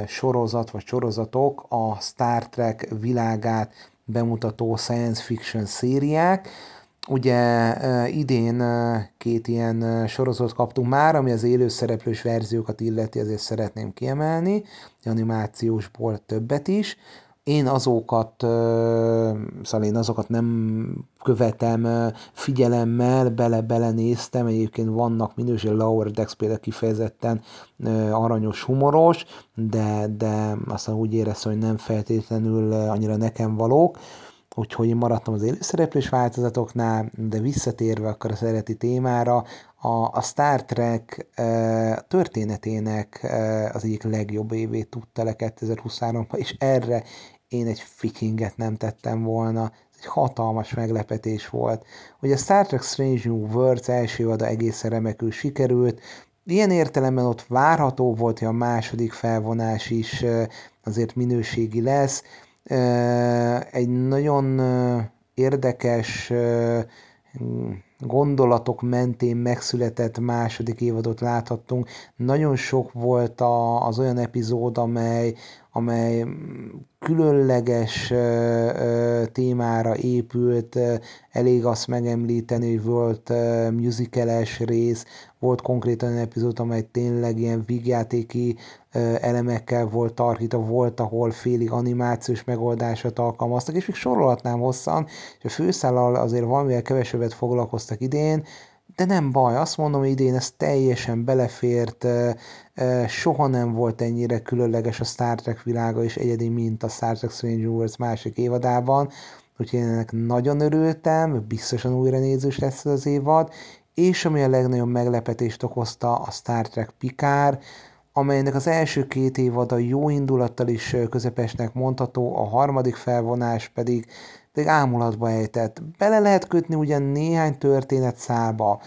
Speaker 1: sorozat vagy sorozatok a Star Trek világát bemutató science fiction szériák. Ugye idén két ilyen sorozatot kaptunk már, ami az élőszereplős verziókat illeti, ezért szeretném kiemelni, animációsból többet is. Én azokat, szóval én azokat nem követem figyelemmel, bele-bele egyébként vannak minőség, Lower Decks például kifejezetten aranyos, humoros, de, de aztán úgy éreztem, hogy nem feltétlenül annyira nekem valók, úgyhogy én maradtam az élőszereplős változatoknál, de visszatérve akkor a szereti témára, a, a Star Trek e, történetének e, az egyik legjobb évét tudta le 2023-ban, és erre én egy fikinget nem tettem volna. Ez egy hatalmas meglepetés volt. Hogy a Star Trek Strange New Worlds első ada egészen remekül sikerült, Ilyen értelemben ott várható volt, hogy a második felvonás is azért minőségi lesz. Egy nagyon érdekes gondolatok mentén megszületett második évadot láthattunk. Nagyon sok volt a, az olyan epizód, amely, amely különleges témára épült, elég azt megemlíteni, hogy volt musicales rész, volt konkrétan egy epizód, amely tényleg ilyen vígjátéki elemekkel volt tartítva, volt, ahol félig animációs megoldásot alkalmaztak, és még sorolhatnám hosszan, és a főszállal azért valamivel kevesebbet foglalkoztak idén, de nem baj, azt mondom, hogy idén ez teljesen belefért, soha nem volt ennyire különleges a Star Trek világa és egyedi, mint a Star Trek Strange Worlds másik évadában, úgyhogy én ennek nagyon örültem, biztosan újra nézős lesz az évad, és ami a legnagyobb meglepetést okozta a Star Trek Picard, amelynek az első két évada jó indulattal is közepesnek mondható, a harmadik felvonás pedig, pedig ámulatba ejtett. Bele lehet kötni ugyan néhány történet szába.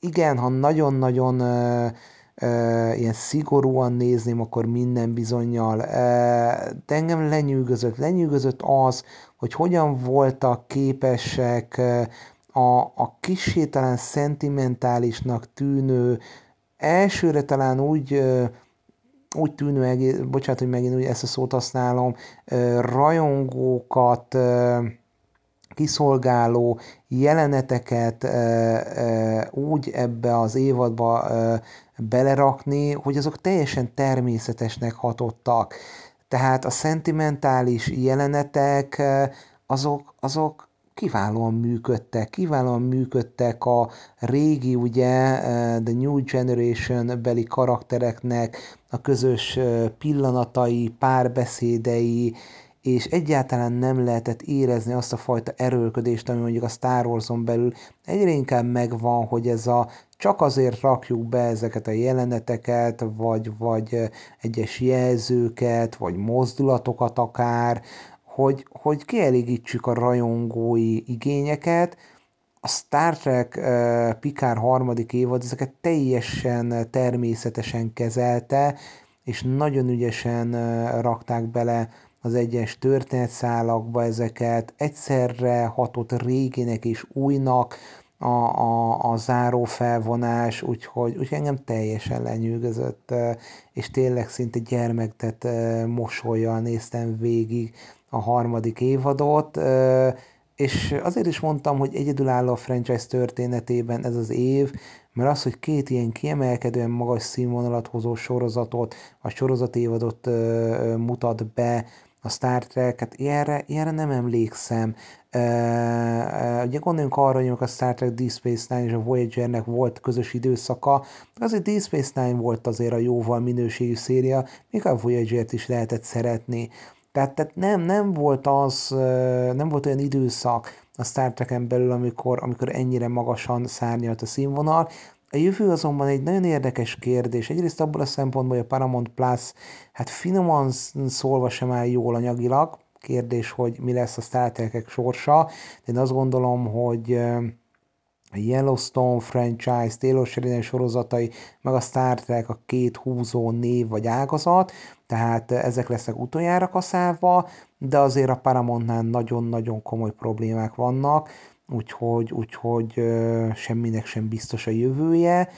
Speaker 1: Igen, ha nagyon-nagyon ö, ö, ilyen szigorúan nézném, akkor minden bizonyal. de engem lenyűgözött. Lenyűgözött az, hogy hogyan voltak képesek a, a kisé talán szentimentálisnak tűnő elsőre talán úgy úgy tűnő, bocsánat, hogy megint úgy ezt a szót használom, rajongókat kiszolgáló jeleneteket úgy ebbe az évadba belerakni, hogy azok teljesen természetesnek hatottak. Tehát a szentimentális jelenetek azok, azok kiválóan működtek, kiválóan működtek a régi, ugye, The New Generation beli karaktereknek a közös pillanatai, párbeszédei, és egyáltalán nem lehetett érezni azt a fajta erőlködést, ami mondjuk a Star Wars-on belül egyre inkább megvan, hogy ez a csak azért rakjuk be ezeket a jeleneteket, vagy, vagy egyes jelzőket, vagy mozdulatokat akár, hogy, hogy kielégítsük a rajongói igényeket, a Star Trek uh, Picard harmadik évad ezeket teljesen természetesen kezelte, és nagyon ügyesen uh, rakták bele az egyes történetszálakba ezeket, egyszerre hatott réginek és újnak a, a, a záró felvonás, úgyhogy, úgyhogy engem teljesen lenyűgözött, és tényleg szinte gyermektet mosolyjal néztem végig a harmadik évadot, és azért is mondtam, hogy egyedülálló a franchise történetében ez az év, mert az, hogy két ilyen kiemelkedően magas színvonalat hozó sorozatot, a sorozat évadot mutat be, a Star Trek, hát ilyenre, ilyenre nem emlékszem. Uh, uh, ugye gondoljunk arra, hogy a Star Trek Deep Space Nine és a Voyager-nek volt közös időszaka, azért Deep Space Nine volt azért a jóval minőségű széria, még a Voyager-t is lehetett szeretni. Tehát, tehát nem, nem volt az, nem volt olyan időszak a Star Trek-en belül, amikor, amikor ennyire magasan szárnyalt a színvonal, a jövő azonban egy nagyon érdekes kérdés. Egyrészt abból a szempontból, hogy a Paramount Plus, hát finoman szólva sem áll jól anyagilag, kérdés, hogy mi lesz a Star Trek sorsa, de én azt gondolom, hogy a Yellowstone franchise, Taylor Sheridan sorozatai, meg a Star Trek a két húzó név vagy ágazat, tehát ezek lesznek utoljára kaszálva, de azért a Paramountnál nagyon-nagyon komoly problémák vannak, úgyhogy, úgyhogy semminek sem biztos a jövője.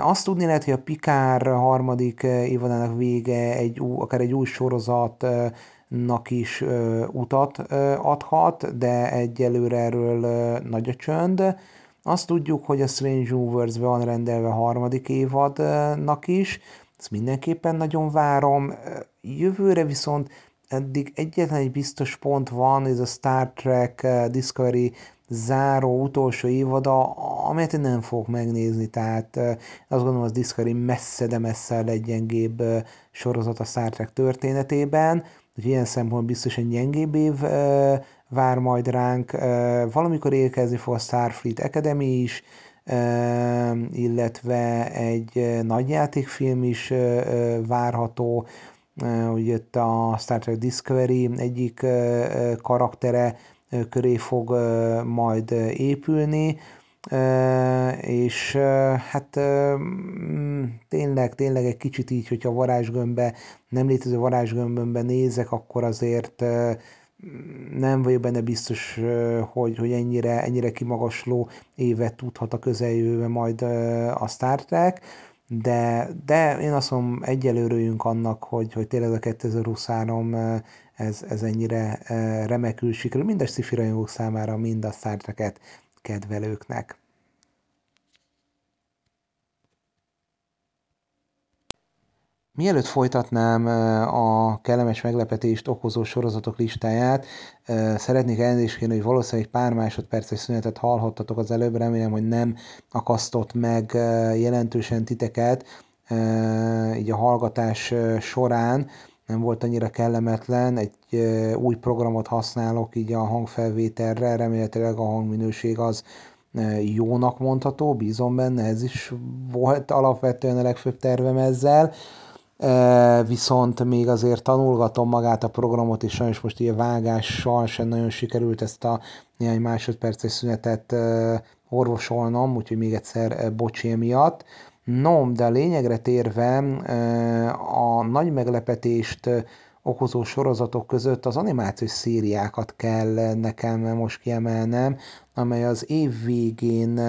Speaker 1: Azt tudni lehet, hogy a Pikár harmadik évadának vége egy, akár egy új sorozatnak is utat adhat, de egyelőre erről nagy a csönd. Azt tudjuk, hogy a Strange Universe van rendelve harmadik évadnak is, ezt mindenképpen nagyon várom. Jövőre viszont eddig egyetlen egy biztos pont van, ez a Star Trek Discovery záró utolsó évada, amelyet én nem fogok megnézni, tehát eh, azt gondolom, az Discovery messze, de messze a leggyengébb sorozat a Star Trek történetében, úgyhogy ilyen szempontból biztos egy gyengébb év vár majd ránk. Valamikor érkezni fog a Starfleet Academy is, illetve egy nagyjátékfilm is várható, hogy jött a Star Trek Discovery egyik karaktere köré fog majd épülni, és hát mm, tényleg, tényleg egy kicsit így, hogyha varázsgömbbe, nem létező varázsgömbömbe nézek, akkor azért nem vagyok benne biztos, hogy, hogy ennyire, ennyire kimagasló évet tudhat a közeljövőben majd a Star Trek de, de én azt mondom, egyelőrüljünk annak, hogy, hogy tényleg a 2023 ez, ez ennyire remekül sikerül, mind a sci számára, mind a Star Trek-et kedvelőknek. Mielőtt folytatnám a kellemes meglepetést okozó sorozatok listáját, szeretnék elnézést kérni, hogy valószínűleg pár másodperces szünetet hallhattatok az előbb, remélem, hogy nem akasztott meg jelentősen titeket így a hallgatás során, nem volt annyira kellemetlen, egy új programot használok így a hangfelvételre, remélhetőleg a hangminőség az jónak mondható, bízom benne, ez is volt alapvetően a legfőbb tervem ezzel viszont még azért tanulgatom magát a programot, és sajnos most ilyen vágással sem nagyon sikerült ezt a néhány másodperces szünetet orvosolnom, úgyhogy még egyszer bocsi miatt. No, de a lényegre térve a nagy meglepetést okozó sorozatok között az animációs szériákat kell nekem most kiemelnem, amely az év végén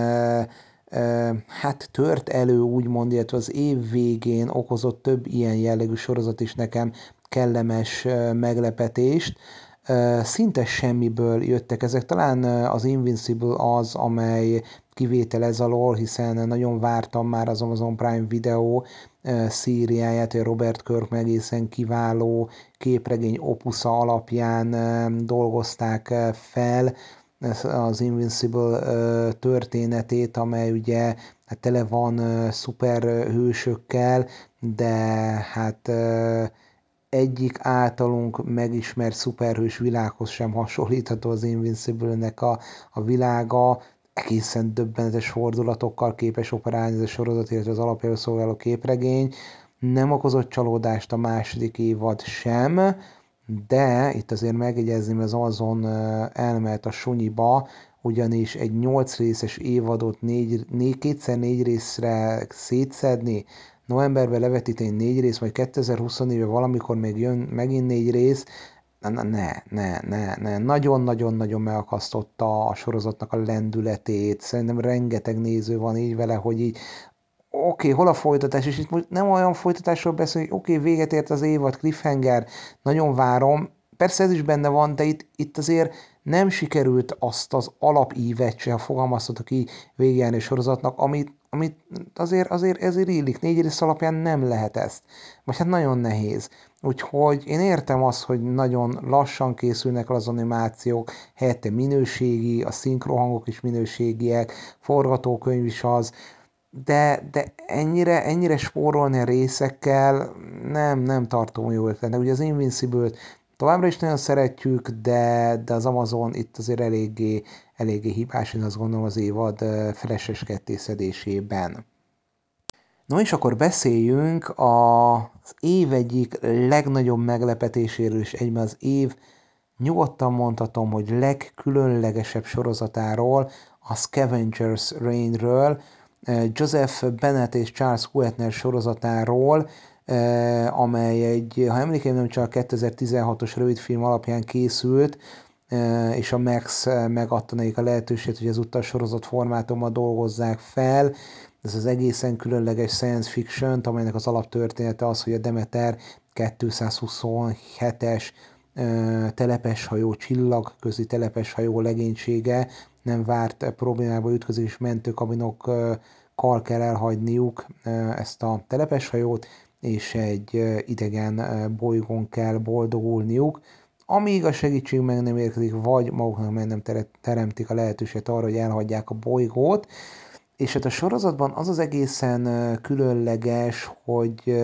Speaker 1: hát tört elő, úgymond, illetve az év végén okozott több ilyen jellegű sorozat is nekem kellemes meglepetést. Szinte semmiből jöttek ezek. Talán az Invincible az, amely kivétel ez alól, hiszen nagyon vártam már az Amazon Prime Video szíriáját, hogy Robert Kirk egészen kiváló képregény opusza alapján dolgozták fel, az Invincible történetét, amely ugye hát tele van szuperhősökkel, de hát egyik általunk megismert szuperhős világhoz sem hasonlítható az Invincible-nek a, a világa, egészen döbbenetes fordulatokkal képes operálni ez a sorozat, illetve az alapjául szolgáló képregény. Nem okozott csalódást a második évad sem, de itt azért megjegyezném, az Amazon elment a sunyiba, ugyanis egy 8 részes évadot négy, négy, kétszer négy részre szétszedni, novemberben levetíteni négy rész, majd 2024-ben valamikor még jön megint négy rész, ne, ne, ne, ne. Nagyon-nagyon-nagyon megakasztotta a sorozatnak a lendületét. Szerintem rengeteg néző van így vele, hogy így oké, hol a folytatás, és itt most nem olyan folytatásról beszél, hogy oké, véget ért az évad, cliffhanger, nagyon várom, persze ez is benne van, de itt, itt azért nem sikerült azt az alapívet se, ha fogalmazhatok így végigjárni sorozatnak, amit, amit azért, azért ezért illik. Négy rész alapján nem lehet ezt. Vagy hát nagyon nehéz. Úgyhogy én értem azt, hogy nagyon lassan készülnek az animációk, helyette minőségi, a szinkrohangok is minőségiek, forgatókönyv is az, de, de ennyire, ennyire spórolni a részekkel nem, nem tartom jó ötletnek. Ugye az Invincible-t továbbra is nagyon szeretjük, de, de az Amazon itt azért eléggé, eléggé hibás, én azt gondolom az évad feleses kettészedésében. No és akkor beszéljünk az év egyik legnagyobb meglepetéséről, és egyben az év nyugodtan mondhatom, hogy legkülönlegesebb sorozatáról, a Scavengers Rainről, Joseph Bennett és Charles Kuetner sorozatáról, amely egy, ha emlékeim nem csak a 2016-os rövidfilm alapján készült, és a Max megadta nekik a lehetőséget, hogy ezúttal sorozat formátumban dolgozzák fel. Ez az egészen különleges science fiction amelynek az alaptörténete az, hogy a Demeter 227-es telepeshajó, csillagközi telepeshajó legénysége nem várt problémába ütközik, és mentőkabinokkal kell elhagyniuk ezt a telepeshajót, és egy idegen bolygón kell boldogulniuk, amíg a segítség meg nem érkezik, vagy maguknak meg nem teremtik a lehetőséget arra, hogy elhagyják a bolygót. És hát a sorozatban az az egészen különleges, hogy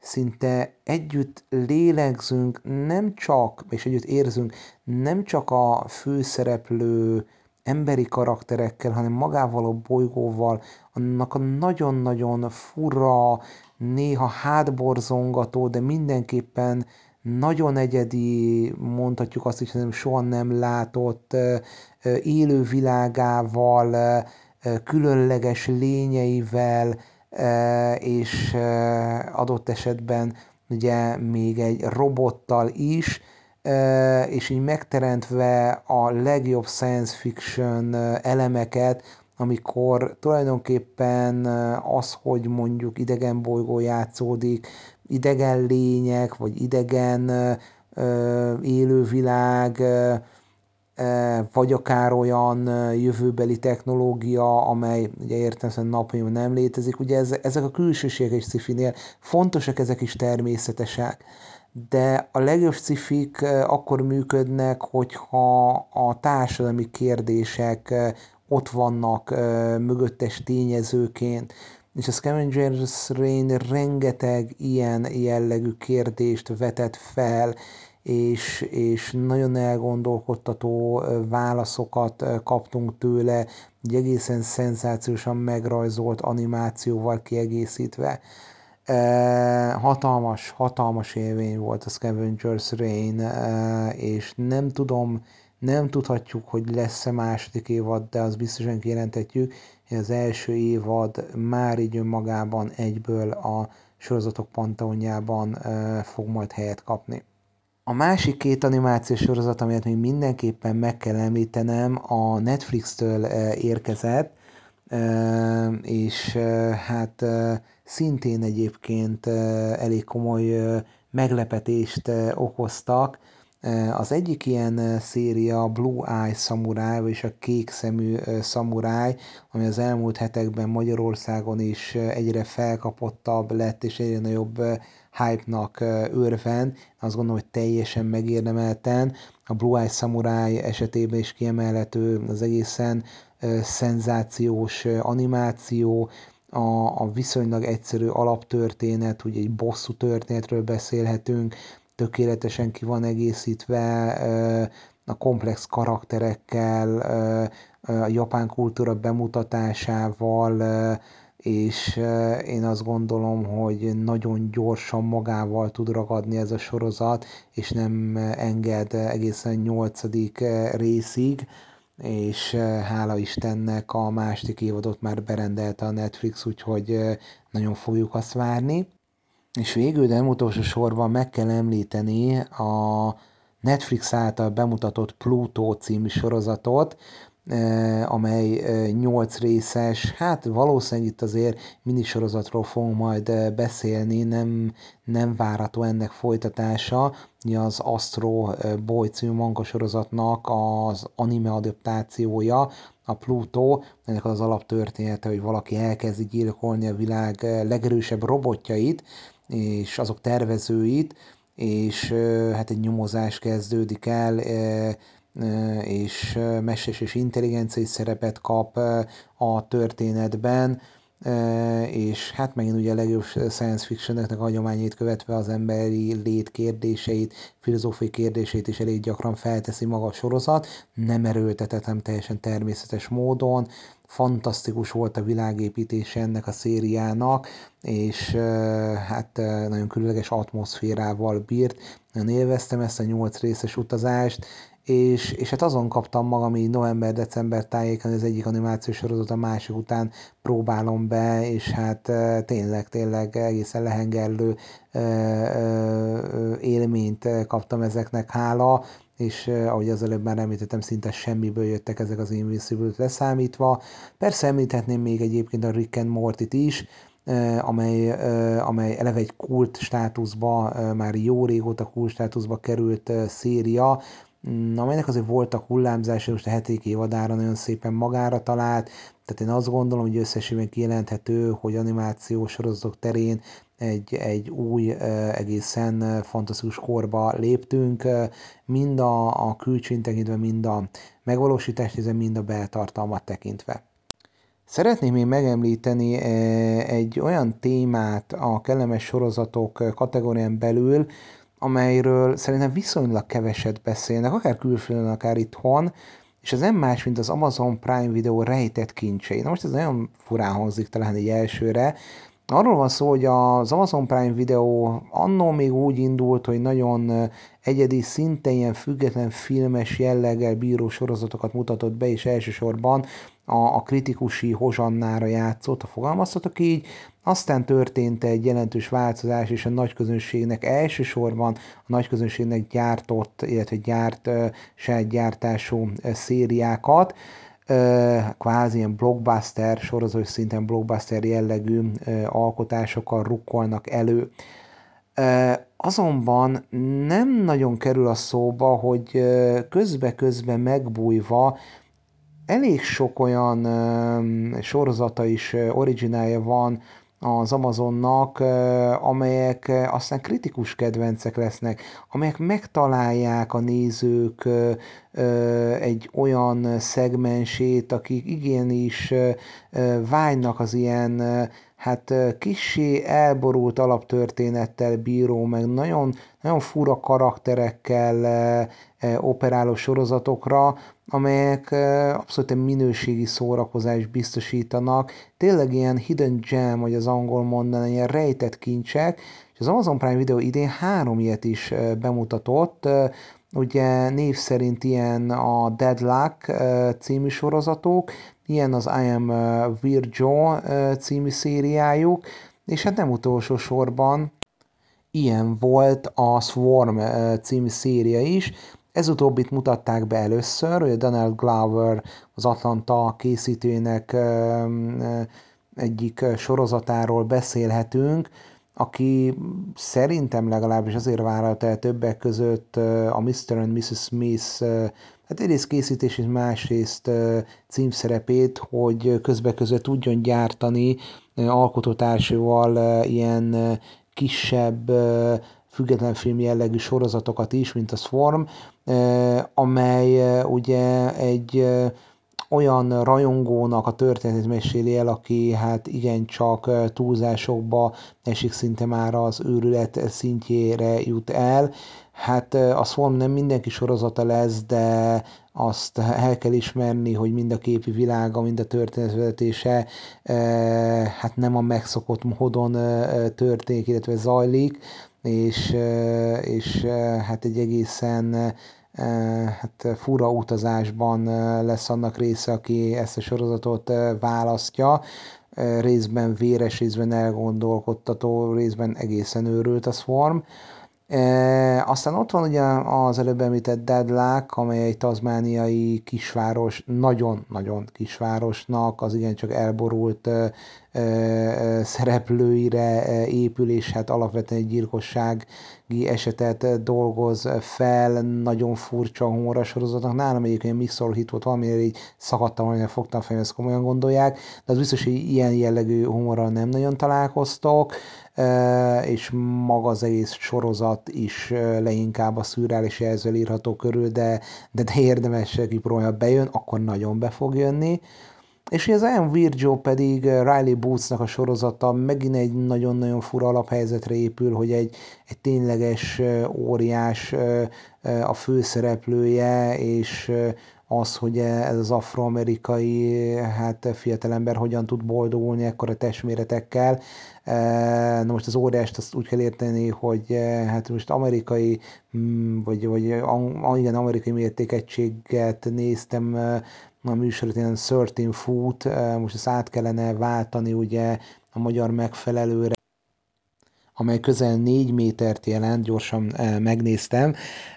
Speaker 1: szinte együtt lélegzünk, nem csak, és együtt érzünk, nem csak a főszereplő emberi karakterekkel, hanem magával a bolygóval, annak a nagyon-nagyon fura, néha hátborzongató, de mindenképpen nagyon egyedi, mondhatjuk azt is, hogy soha nem látott élő világával, különleges lényeivel, és adott esetben ugye még egy robottal is, és így megteremtve a legjobb science fiction elemeket, amikor tulajdonképpen az, hogy mondjuk idegen bolygó játszódik, idegen lények, vagy idegen élővilág, vagy akár olyan jövőbeli technológia, amely ugye értelemszerűen napjában nem létezik. Ugye ez, ezek a külsőségek egy sci fontosak, ezek is természetesek de a legjobb cifik akkor működnek, hogyha a társadalmi kérdések ott vannak mögöttes tényezőként, és a Scavengers Rain rengeteg ilyen jellegű kérdést vetett fel, és, és nagyon elgondolkodtató válaszokat kaptunk tőle, egy egészen szenzációsan megrajzolt animációval kiegészítve. Hatalmas, hatalmas élmény volt a Scavengers Rain, és nem tudom, nem tudhatjuk, hogy lesz-e második évad, de az biztosan kijelentetjük, hogy az első évad már így önmagában egyből a sorozatok panteonjában fog majd helyet kapni. A másik két animációs sorozat, amelyet még mindenképpen meg kell említenem, a Netflix-től érkezett, és hát szintén egyébként elég komoly meglepetést okoztak. Az egyik ilyen széria Blue Eye Samurai, és a kék szemű szamuráj, ami az elmúlt hetekben Magyarországon is egyre felkapottabb lett, és egyre nagyobb hype-nak örvend. Azt gondolom, hogy teljesen megérdemelten. A Blue Eye Samurai esetében is kiemelhető az egészen szenzációs animáció, a, a viszonylag egyszerű alaptörténet, ugye egy bosszú történetről beszélhetünk, tökéletesen ki van egészítve a komplex karakterekkel, a japán kultúra bemutatásával, és én azt gondolom, hogy nagyon gyorsan magával tud ragadni ez a sorozat, és nem enged egészen nyolcadik részig, és hála Istennek a második évadot már berendelte a Netflix, úgyhogy nagyon fogjuk azt várni. És végül, de nem utolsó sorban meg kell említeni a Netflix által bemutatott Pluto című sorozatot, amely 8 részes, hát valószínűleg itt azért minisorozatról fogunk majd beszélni, nem, nem várható ennek folytatása, az Astro Boy című manga sorozatnak az anime adaptációja, a Pluto, ennek az alaptörténete, hogy valaki elkezdi gyilkolni a világ legerősebb robotjait, és azok tervezőit, és hát egy nyomozás kezdődik el, és meses és intelligenciai szerepet kap a történetben, és hát megint ugye a legjobb science fictioneknek hagyományait követve az emberi lét kérdéseit, filozófiai kérdéseit is elég gyakran felteszi maga a sorozat, nem erőltetett, nem teljesen természetes módon, fantasztikus volt a világépítése ennek a szériának, és hát nagyon különleges atmoszférával bírt. Nagyon élveztem ezt a nyolc részes utazást, és, és hát azon kaptam magam így november-december tájéken az egyik animációs sorozat a másik után próbálom be, és hát tényleg, tényleg egészen lehengerlő élményt kaptam ezeknek hála, és ahogy az előbb már említettem, szinte semmiből jöttek ezek az Invincible-t leszámítva. Persze említhetném még egyébként a Rick and Morty-t is, amely, amely eleve egy kult státuszba, már jó régóta kult státuszba került széria, amelynek azért voltak hullámzásai, most a hetedik évadára nagyon szépen magára talált, tehát én azt gondolom, hogy összességében kijelenthető, hogy animációs sorozatok terén egy, egy új, egészen fantasztikus korba léptünk, mind a, a külcsint tekintve, mind a megvalósítást, mind a beltartalmat tekintve. Szeretném én megemlíteni egy olyan témát a kellemes sorozatok kategórián belül, amelyről szerintem viszonylag keveset beszélnek, akár külföldön, akár itthon, és ez nem más, mint az Amazon Prime Video rejtett kincsei. Na most ez nagyon furán hangzik talán egy elsőre, Arról van szó, hogy az Amazon Prime Video annó még úgy indult, hogy nagyon egyedi, szinte ilyen független filmes jelleggel bíró sorozatokat mutatott be, és elsősorban a, a kritikusi hozsannára játszott, a fogalmazhatok így, aztán történt egy jelentős változás, és a nagyközönségnek elsősorban a nagyközönségnek gyártott, illetve gyárt saját gyártású szériákat, kvázi ilyen blockbuster, sorozó szinten blockbuster jellegű alkotásokkal rukkolnak elő. Azonban nem nagyon kerül a szóba, hogy közbe-közbe megbújva elég sok olyan sorozata is, originálja van az Amazonnak, amelyek aztán kritikus kedvencek lesznek, amelyek megtalálják a nézők egy olyan szegmensét, akik igenis vágynak az ilyen hát kissé elborult alaptörténettel bíró, meg nagyon, nagyon fura karakterekkel operáló sorozatokra, amelyek abszolút minőségi szórakozást biztosítanak, tényleg ilyen hidden gem, vagy az angol mondaná, ilyen rejtett kincsek, és az Amazon Prime Video idén három ilyet is bemutatott, ugye név szerint ilyen a Deadlock című sorozatok, ilyen az I Am Joe című szériájuk, és hát nem utolsó sorban ilyen volt a Swarm című széria is, ez utóbbit mutatták be először, hogy a Donald Glover az Atlanta készítőjének egyik sorozatáról beszélhetünk, aki szerintem legalábbis azért vállalta el többek között a Mr. and Mrs. Smith hát egyrészt készítését, másrészt címszerepét, hogy közbe között tudjon gyártani alkotótársával ilyen kisebb független film jellegű sorozatokat is, mint a Swarm, amely ugye egy olyan rajongónak a történetét meséli el, aki hát igencsak túlzásokba esik szinte már az őrület szintjére jut el. Hát a Swarm nem mindenki sorozata lesz, de azt el kell ismerni, hogy mind a képi világa, mind a történetvezetése hát nem a megszokott módon történik, illetve zajlik, és, és hát egy egészen hát fura utazásban lesz annak része, aki ezt a sorozatot választja, részben véres, részben elgondolkodtató, részben egészen őrült a Swarm. E, aztán ott van ugye az előbb említett Deadlock, amely egy tazmániai kisváros, nagyon-nagyon kisvárosnak az igencsak elborult szereplőire épül, és hát alapvetően egy gyilkossági esetet dolgoz fel, nagyon furcsa humorasorozatnak. Nálam egyébként Mixor hit volt valamire így szakadtam, hogy fogtam fel, ezt komolyan gondolják, de az biztos, hogy ilyen jellegű humorral nem nagyon találkoztok és maga az egész sorozat is leinkább a szürreális jelzővel írható körül, de, de, de érdemes kipróbálni, ha bejön, akkor nagyon be fog jönni. És ez Ian Virgil pedig Riley Bootsnak a sorozata megint egy nagyon-nagyon fura alaphelyzetre épül, hogy egy, egy tényleges óriás a főszereplője, és az, hogy ez az afroamerikai hát fiatalember hogyan tud boldogulni ekkora testméretekkel. Na most az óriást azt úgy kell érteni, hogy hát most amerikai, mm, vagy, vagy igen, amerikai mértékegységet néztem a műsorot, ilyen 13 foot, most ezt át kellene váltani ugye a magyar megfelelőre, amely közel 4 métert jelent, gyorsan megnéztem.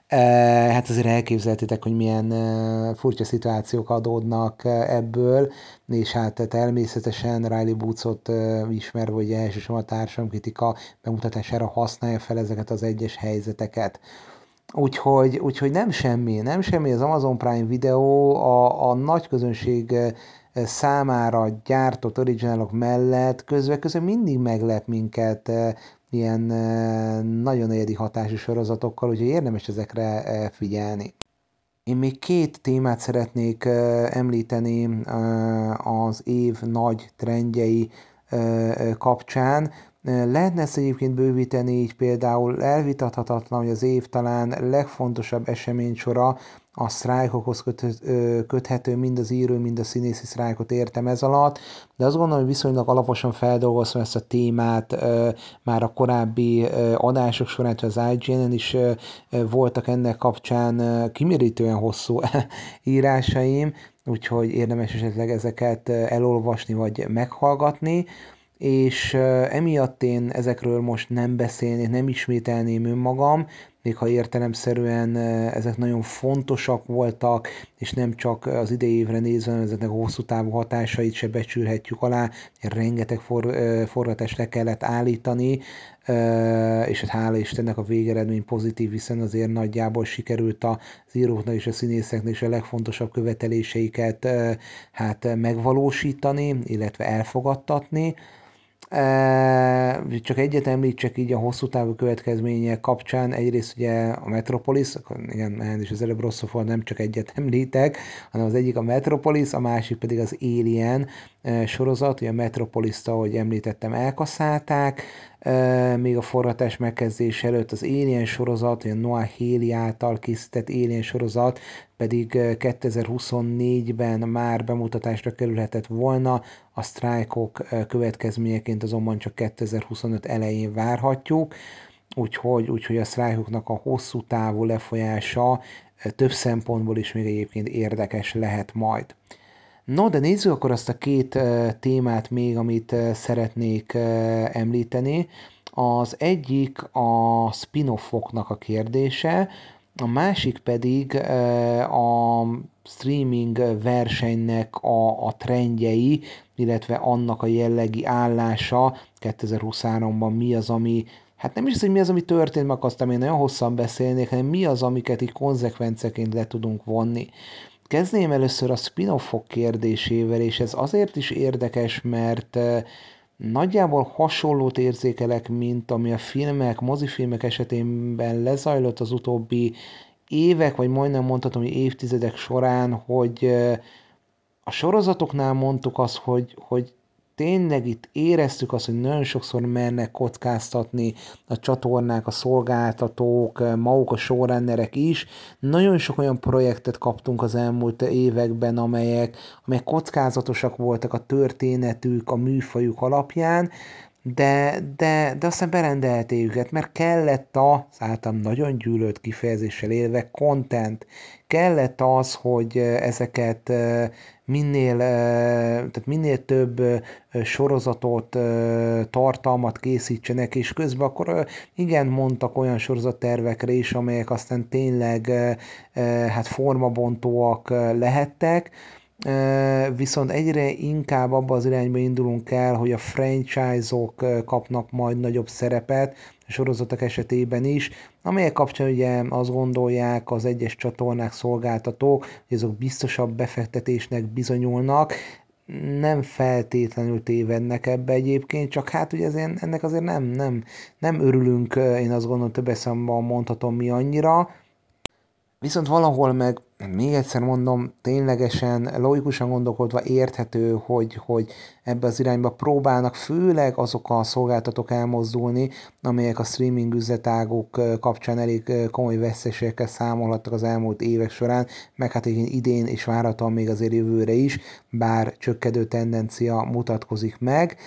Speaker 1: Hát azért elképzeltétek, hogy milyen furcsa szituációk adódnak ebből, és hát természetesen Riley Bootsot ismerve, hogy elsősorban a társadalomkritika bemutatására használja fel ezeket az egyes helyzeteket. Úgyhogy, úgyhogy nem semmi, nem semmi az Amazon Prime videó a, a nagy közönség számára gyártott originálok mellett közben-közben mindig meglep minket ilyen nagyon egyedi hatású sorozatokkal, úgyhogy érdemes ezekre figyelni. Én még két témát szeretnék említeni az év nagy trendjei kapcsán. Lehetne ezt egyébként bővíteni, így például elvitathatatlan, hogy az év talán legfontosabb eseménysora a sztrájkokhoz köthető, mind az író, mind a színészi sztrájkot értem ez alatt, de azt gondolom, hogy viszonylag alaposan feldolgoztam ezt a témát már a korábbi adások során, az IGN-en is voltak ennek kapcsán kimérítően hosszú írásaim, úgyhogy érdemes esetleg ezeket elolvasni vagy meghallgatni és emiatt én ezekről most nem beszélnék, nem ismételném önmagam, még ha értelemszerűen ezek nagyon fontosak voltak, és nem csak az idei évre nézve, ezeknek a hosszú távú hatásait se becsülhetjük alá, rengeteg for, forgatást le kellett állítani, és hát hála Istennek a végeredmény pozitív, hiszen azért nagyjából sikerült az íróknak és a színészeknek is a legfontosabb követeléseiket hát megvalósítani, illetve elfogadtatni, csak egyet említsek így a hosszú távú következmények kapcsán. Egyrészt ugye a Metropolis, igen, és az előbb rosszul nem csak egyet említek, hanem az egyik a Metropolis, a másik pedig az Alien sorozat. Ugye a Metropolis-t, ahogy említettem, elkaszálták, még a forratás megkezdés előtt az Alien sorozat, a Noah Haley által készített Alien sorozat pedig 2024-ben már bemutatásra kerülhetett volna, a sztrájkok következményeként azonban csak 2025 elején várhatjuk, úgyhogy, úgyhogy a sztrájkoknak a hosszú távú lefolyása több szempontból is még egyébként érdekes lehet majd. No, de nézzük akkor azt a két témát még, amit szeretnék említeni. Az egyik a spin-offoknak a kérdése, a másik pedig a streaming versenynek a, a trendjei, illetve annak a jellegi állása 2023-ban mi az, ami hát nem is az, hogy mi az, ami történt, meg aztán én nagyon hosszan beszélnék, hanem mi az, amiket így konzekvenceként le tudunk vonni. Kezdném először a spin-offok kérdésével, és ez azért is érdekes, mert nagyjából hasonlót érzékelek, mint ami a filmek, mozifilmek esetében lezajlott az utóbbi évek, vagy majdnem mondhatom, hogy évtizedek során, hogy a sorozatoknál mondtuk azt, hogy, hogy tényleg itt éreztük azt, hogy nagyon sokszor mernek kockáztatni a csatornák, a szolgáltatók, maguk a showrunnerek is. Nagyon sok olyan projektet kaptunk az elmúlt években, amelyek, amelyek kockázatosak voltak a történetük, a műfajuk alapján, de, de, de aztán berendelték őket, mert kellett a, általam nagyon gyűlölt kifejezéssel élve, content. Kellett az, hogy ezeket minél, tehát minél több sorozatot, tartalmat készítsenek, és közben akkor igen, mondtak olyan sorozattervekre is, amelyek aztán tényleg hát formabontóak lehettek, viszont egyre inkább abba az irányba indulunk el, hogy a franchise-ok kapnak majd nagyobb szerepet, a sorozatok esetében is, amelyek kapcsán ugye azt gondolják az egyes csatornák, szolgáltatók, hogy azok biztosabb befektetésnek bizonyulnak, nem feltétlenül tévednek ebbe egyébként, csak hát ugye ezért, ennek azért nem, nem, nem örülünk, én azt gondolom több eszemben mondhatom mi annyira, Viszont valahol meg, még egyszer mondom, ténylegesen, logikusan gondolkodva érthető, hogy, hogy ebbe az irányba próbálnak főleg azok a szolgáltatók elmozdulni, amelyek a streaming üzletágok kapcsán elég komoly veszélyekkel számolhattak az elmúlt évek során, meg hát idén és várhatóan még azért jövőre is, bár csökkedő tendencia mutatkozik meg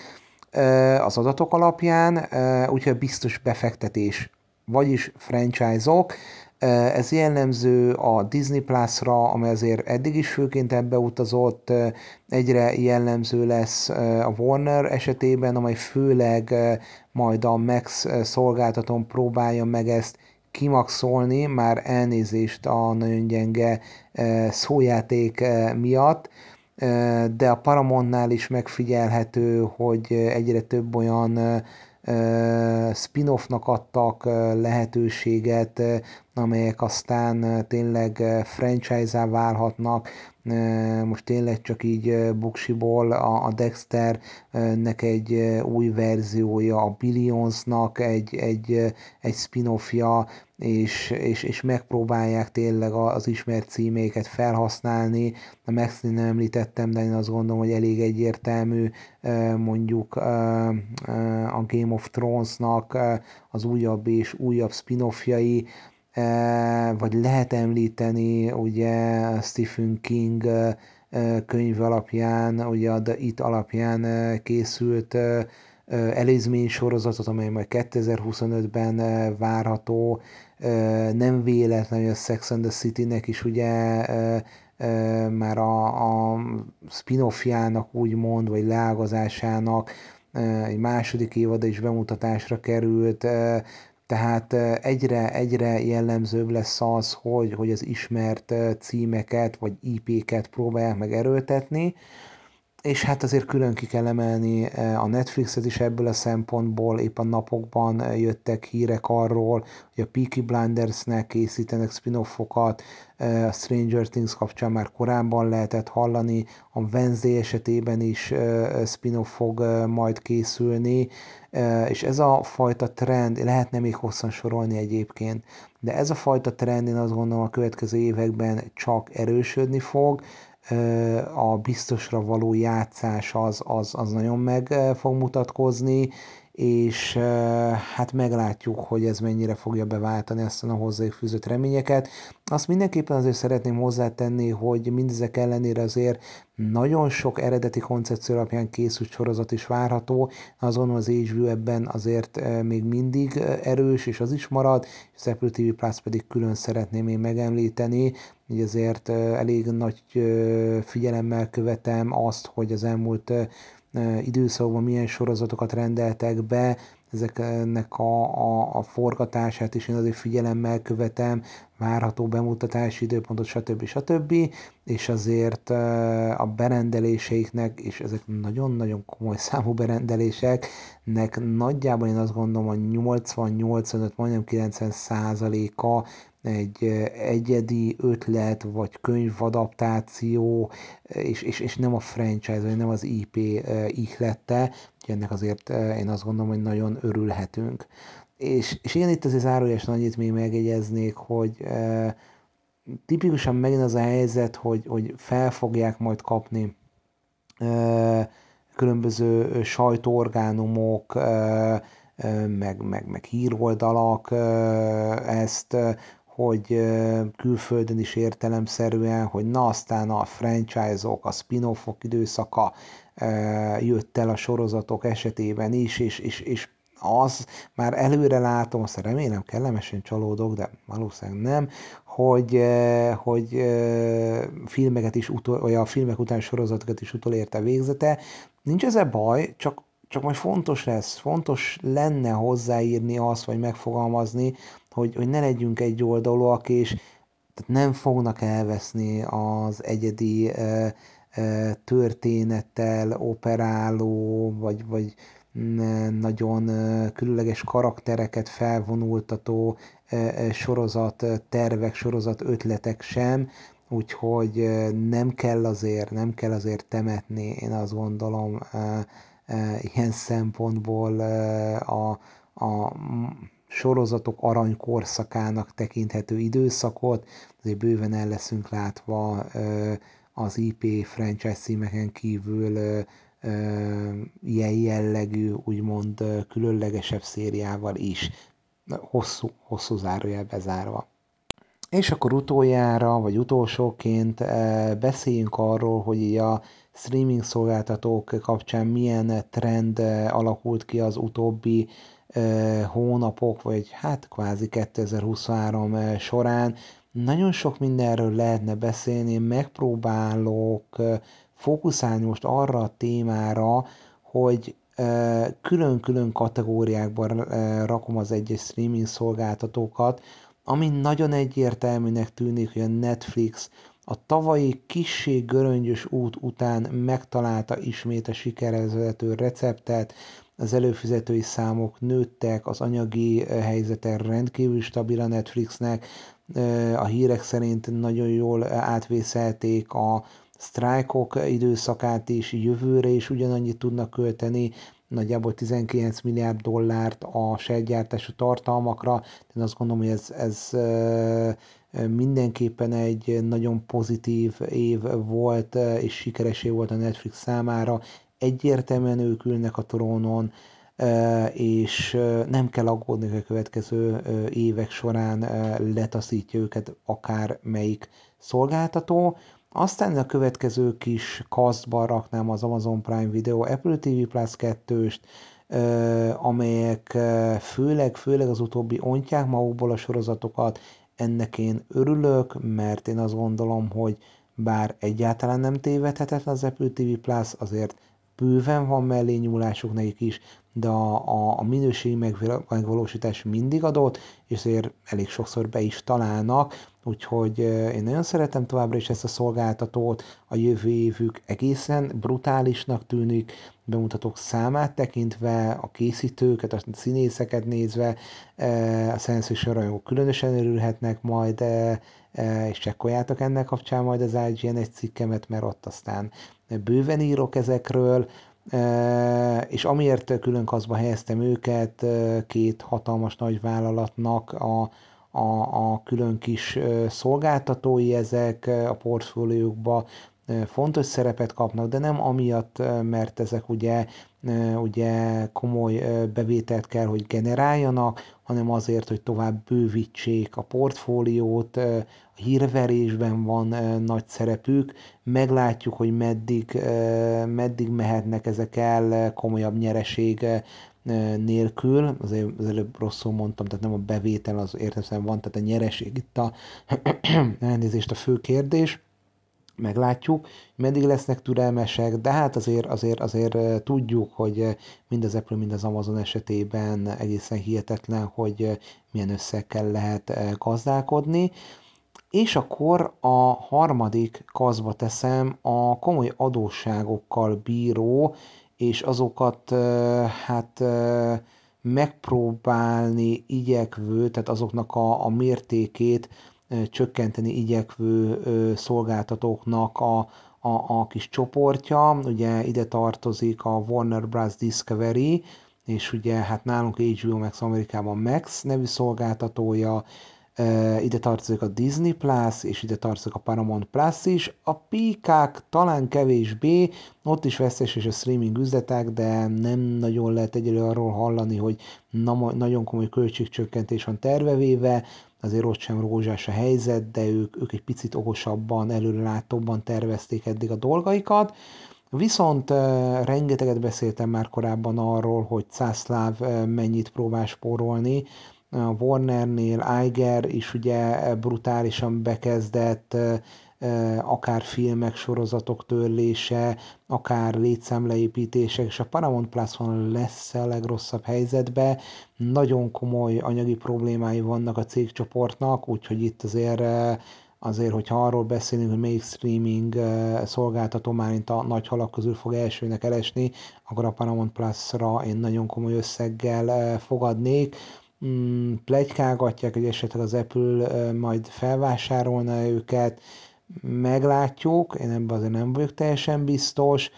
Speaker 1: az adatok alapján, úgyhogy biztos befektetés, vagyis franchise-ok, ez jellemző a Disney Plus-ra, amely azért eddig is főként ebbe utazott, egyre jellemző lesz a Warner esetében, amely főleg majd a Max szolgáltatón próbálja meg ezt kimaxolni, már elnézést a nagyon gyenge szójáték miatt, de a Paramountnál is megfigyelhető, hogy egyre több olyan spin-offnak adtak lehetőséget, amelyek aztán tényleg franchise-á válhatnak, most tényleg csak így buksiból a, Dexternek egy új verziója, a Billionsnak egy, egy, egy spin-offja, és, és, és megpróbálják tényleg az ismert címéket felhasználni. A max nem említettem, de én azt gondolom, hogy elég egyértelmű mondjuk a Game of Thrones-nak az újabb és újabb spin-offjai, vagy lehet említeni ugye Stephen King könyv alapján, ugye a The It alapján készült előzmény sorozatot, amely majd 2025-ben várható, nem véletlen, hogy a Sex and the City-nek is ugye már a, a spin-offjának úgymond, vagy leágazásának egy második évada is bemutatásra került, tehát egyre, egyre jellemzőbb lesz az, hogy, hogy az ismert címeket vagy IP-ket próbálják meg erőltetni, és hát azért külön ki kell emelni a Netflixet is ebből a szempontból, épp a napokban jöttek hírek arról, hogy a Peaky Blindersnek készítenek spin-offokat, a Stranger Things kapcsán már korábban lehetett hallani, a Wednesday esetében is spin-off fog majd készülni, és ez a fajta trend, lehetne még hosszan sorolni egyébként, de ez a fajta trend én azt gondolom a következő években csak erősödni fog, a biztosra való játszás az, az, az nagyon meg fog mutatkozni, és hát meglátjuk, hogy ez mennyire fogja beváltani aztán a hozzájuk fűzött reményeket. Azt mindenképpen azért szeretném hozzátenni, hogy mindezek ellenére azért nagyon sok eredeti koncepció alapján készült sorozat is várható, azon az HBO ebben azért még mindig erős, és az is marad, és az Apple TV Plus pedig külön szeretném én megemlíteni, így azért elég nagy figyelemmel követem azt, hogy az elmúlt időszakban milyen sorozatokat rendeltek be, ezeknek a, a, a forgatását is én azért figyelemmel követem, várható bemutatási időpontot, stb. stb. És azért a berendeléseiknek, és ezek nagyon-nagyon komoly számú berendeléseknek nagyjából én azt gondolom, hogy 80-85, majdnem 90 százaléka egy egyedi ötlet, vagy könyvadaptáció, és, és, és nem a franchise, vagy nem az IP ihlette, ennek azért én azt gondolom, hogy nagyon örülhetünk. És, és igen, itt azért zárójelesen annyit még megjegyeznék, hogy e, tipikusan megint az a helyzet, hogy, hogy fel fogják majd kapni e, különböző sajtóorgánumok, meg, meg, meg híroldalak ezt, hogy külföldön is értelemszerűen, hogy na aztán a franchise-ok, a spin-offok időszaka jött el a sorozatok esetében is, és, és, és az, már előre látom, azt remélem kellemesen csalódok, de valószínűleg nem, hogy, hogy filmeket is utol, a filmek után sorozatokat is utolérte végzete. Nincs ez baj, csak csak majd fontos lesz, fontos lenne hozzáírni azt, vagy megfogalmazni, hogy, hogy ne legyünk egy oldalúak, és tehát nem fognak elveszni az egyedi e, e, történettel operáló, vagy, vagy nagyon különleges karaktereket felvonultató sorozat tervek, sorozat ötletek sem, úgyhogy nem kell azért, nem kell azért temetni, én azt gondolom, ilyen szempontból a, a sorozatok aranykorszakának tekinthető időszakot, azért bőven el leszünk látva az IP franchise címeken kívül ilyen jellegű, úgymond különlegesebb szériával is. Hosszú, hosszú zárójel bezárva. És akkor utoljára, vagy utolsóként beszéljünk arról, hogy a streaming szolgáltatók kapcsán milyen trend alakult ki az utóbbi hónapok, vagy hát kvázi 2023 során. Nagyon sok mindenről lehetne beszélni, én megpróbálok fókuszálni most arra a témára, hogy külön-külön kategóriákban rakom az egyes streaming szolgáltatókat, ami nagyon egyértelműnek tűnik, hogy a Netflix a tavalyi kissé göröngyös út után megtalálta ismét a sikerhez vezető receptet, az előfizetői számok nőttek, az anyagi helyzete rendkívül stabil a Netflixnek, a hírek szerint nagyon jól átvészelték a sztrájkok időszakát is, jövőre is ugyanannyit tudnak költeni, nagyjából 19 milliárd dollárt a sejtgyártású tartalmakra, én azt gondolom, hogy ez, ez mindenképpen egy nagyon pozitív év volt, és sikeresé volt a Netflix számára. Egyértelműen ők ülnek a trónon, és nem kell aggódni, hogy a következő évek során letaszítja őket akár melyik szolgáltató. Aztán a következő kis kasztba raknám az Amazon Prime Video, Apple TV Plus 2-st, amelyek főleg, főleg az utóbbi ontják magukból a sorozatokat, ennek én örülök, mert én azt gondolom, hogy bár egyáltalán nem tévedhetetlen az Apple TV Plus, azért bőven van mellé nyúlásuk nekik is, de a, a, a minőségi megvalósítás mindig adott, és azért elég sokszor be is találnak, úgyhogy én nagyon szeretem továbbra is ezt a szolgáltatót, a jövő évük egészen brutálisnak tűnik, bemutatók számát tekintve, a készítőket, a színészeket nézve, a science rajongók különösen örülhetnek majd, és csekkoljátok ennek kapcsán majd az IGN egy cikkemet, mert ott aztán bőven írok ezekről, és amiért külön kaszba helyeztem őket, két hatalmas nagy vállalatnak a, a, a külön kis szolgáltatói ezek a portfóliókba fontos szerepet kapnak, de nem amiatt, mert ezek ugye, ugye komoly bevételt kell, hogy generáljanak, hanem azért, hogy tovább bővítsék a portfóliót, a hírverésben van nagy szerepük, meglátjuk, hogy meddig, meddig mehetnek ezek el komolyabb nyereség nélkül, azért az előbb rosszul mondtam, tehát nem a bevétel az értelmesen van, tehát a nyereség itt a elnézést a fő kérdés, meglátjuk, meddig lesznek türelmesek, de hát azért, azért, azért tudjuk, hogy mind az Apple, mind az Amazon esetében egészen hihetetlen, hogy milyen összekkel lehet gazdálkodni. És akkor a harmadik kazba teszem a komoly adósságokkal bíró, és azokat hát megpróbálni igyekvő, tehát azoknak a, a mértékét csökkenteni igyekvő szolgáltatóknak a, a, a kis csoportja. Ugye ide tartozik a Warner Bros. Discovery, és ugye hát nálunk HBO Max Amerikában Max nevű szolgáltatója, ide tartozik a Disney Plus, és ide tartozik a Paramount Plus is. A Peacock talán kevésbé, ott is vesztes és a streaming üzletek, de nem nagyon lehet egyelőre arról hallani, hogy na, nagyon komoly költségcsökkentés van tervevéve, azért ott sem rózsás a helyzet, de ők, ők egy picit okosabban, előrelátóbban tervezték eddig a dolgaikat. Viszont rengeteget beszéltem már korábban arról, hogy Cászláv uh, mennyit próbál spórolni, Warnernél Iger is ugye brutálisan bekezdett, akár filmek, sorozatok törlése, akár létszámleépítések, és a Paramount Plus van lesz a legrosszabb helyzetbe. Nagyon komoly anyagi problémái vannak a cégcsoportnak, úgyhogy itt azért azért, hogyha arról beszélünk, hogy melyik streaming szolgáltató már mint a nagy halak közül fog elsőnek elesni, akkor a Paramount Plus-ra én nagyon komoly összeggel fogadnék mm, plegykálgatják, hogy esetleg az Apple majd felvásárolna őket, meglátjuk, én ebben azért nem vagyok teljesen biztos,